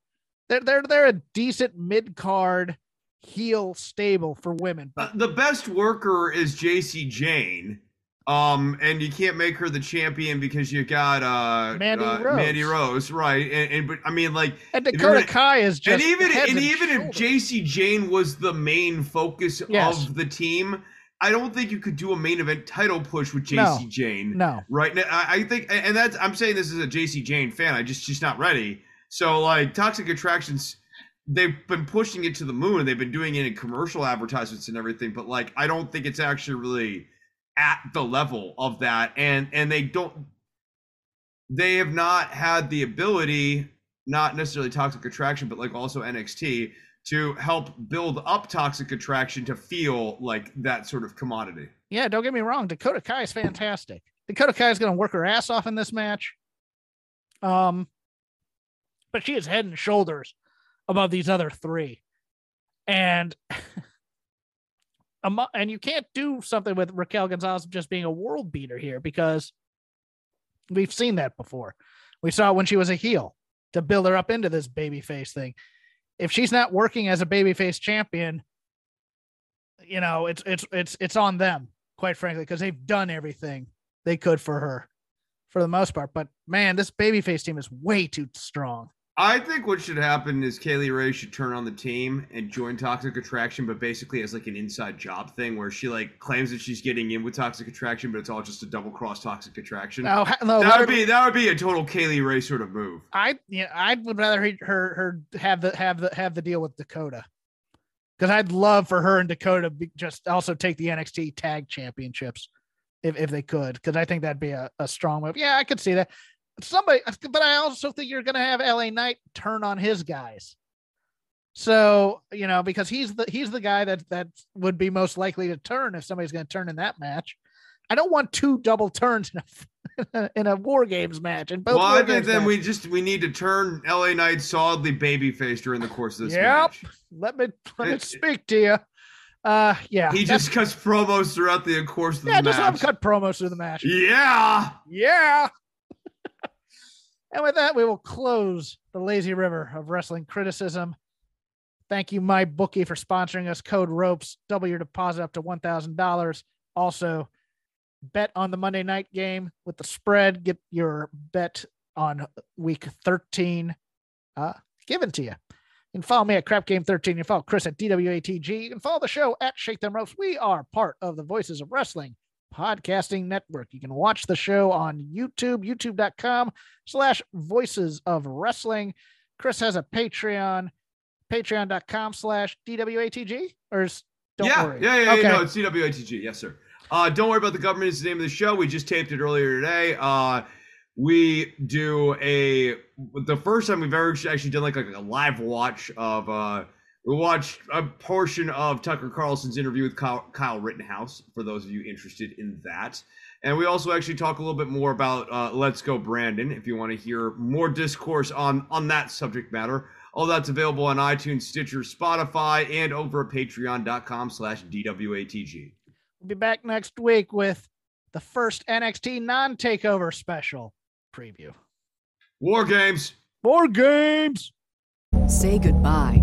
They're they're they're a decent mid-card heel stable for women, Uh, but the best worker is Jacy Jayne. Um, and you can't make her the champion because you got uh Mandy uh, Rose. Mandy Rose, right? And, and but I mean, like, and Dakota gonna- Kai is just and even heads and even if. Jacy Jayne was the main focus Yes. of the team, I don't think you could do a main event title push with JC No. Jane. no, Right now, I I think, and that's I'm saying this as a Jacy Jayne fan. I just she's not ready. So like Toxic Attractions, they've been pushing it to the moon. They've been doing it in commercial advertisements and everything. But like, I don't think it's actually really at the level of that. And and they don't. They have not had the ability, not necessarily Toxic Attraction, but like also NXT to help build up Toxic Attraction to feel like that sort of commodity. Yeah, don't get me wrong. Dakota Kai is fantastic. Dakota Kai is going to work her ass off in this match. Um, but she is head and shoulders above these other three. And and you can't do something with Raquel Gonzalez just being a world beater here because we've seen that before. We saw it when she was a heel to build her up into this babyface thing. If she's not working as a babyface champion, you know, it's it's it's it's on them, quite frankly, because they've done everything they could for her for the most part. But man, this babyface team is way too strong. I think what should happen is Kay Lee Ray should turn on the team and join Toxic Attraction, but basically as like an inside job thing where she like claims that she's getting in with Toxic Attraction, but it's all just a double cross Toxic Attraction. Oh, no, no that would be that would be a total Kay Lee Ray sort of move. I yeah, I would rather her her have the have the have the deal with Dakota because I'd love for her and Dakota be, just also take the NXT Tag Championships if, if they could, because I think that'd be a, a strong move. Yeah, I could see that. Somebody, but I also think you're going to have LA Knight turn on his guys. So you know, because he's the he's the guy that that would be most likely to turn if somebody's going to turn in that match. I don't want two double turns in a in a war games match. And both well, I think then we just we need to turn LA Knight solidly baby babyface during the course of this yep. match. Let me let me speak to you. Uh, yeah. He just cuts promos throughout the course of yeah, the match. Yeah, just cut promos through the match. Yeah. Yeah. And with that, we will close the lazy river of wrestling criticism. Thank you, MyBookie, for sponsoring us. Code ropes, double your deposit up to one thousand dollars. Also, bet on the Monday night game with the spread. Get your bet on week thirteen uh, given to you. You can follow me at Crap Game 13. You can follow Chris at DWATG. You can follow the show at Shake Them Ropes. We are part of the Voices of Wrestling podcasting network. You can watch the show on YouTube, youtube.com slash voices of wrestling. Chris has a Patreon, patreon.com slash DWATG. Or don't yeah, worry. Yeah, yeah, yeah. Okay. No, it's DWATG. Yes, sir. Uh, don't worry about the government. is the name of the show. We just taped it earlier today. Uh, we do a the first time we've ever actually done like a, a live watch of uh we watched a portion of Tucker Carlson's interview with Kyle, Kyle, Rittenhouse for those of you interested in that. And we also actually talk a little bit more about uh, Let's Go Brandon if you want to hear more discourse on on that subject matter. All that's available on iTunes, Stitcher, Spotify, and over at patreon.com slash DWATG. We'll be back next week with the first NXT non-takeover special preview. War games. War games. Say goodbye to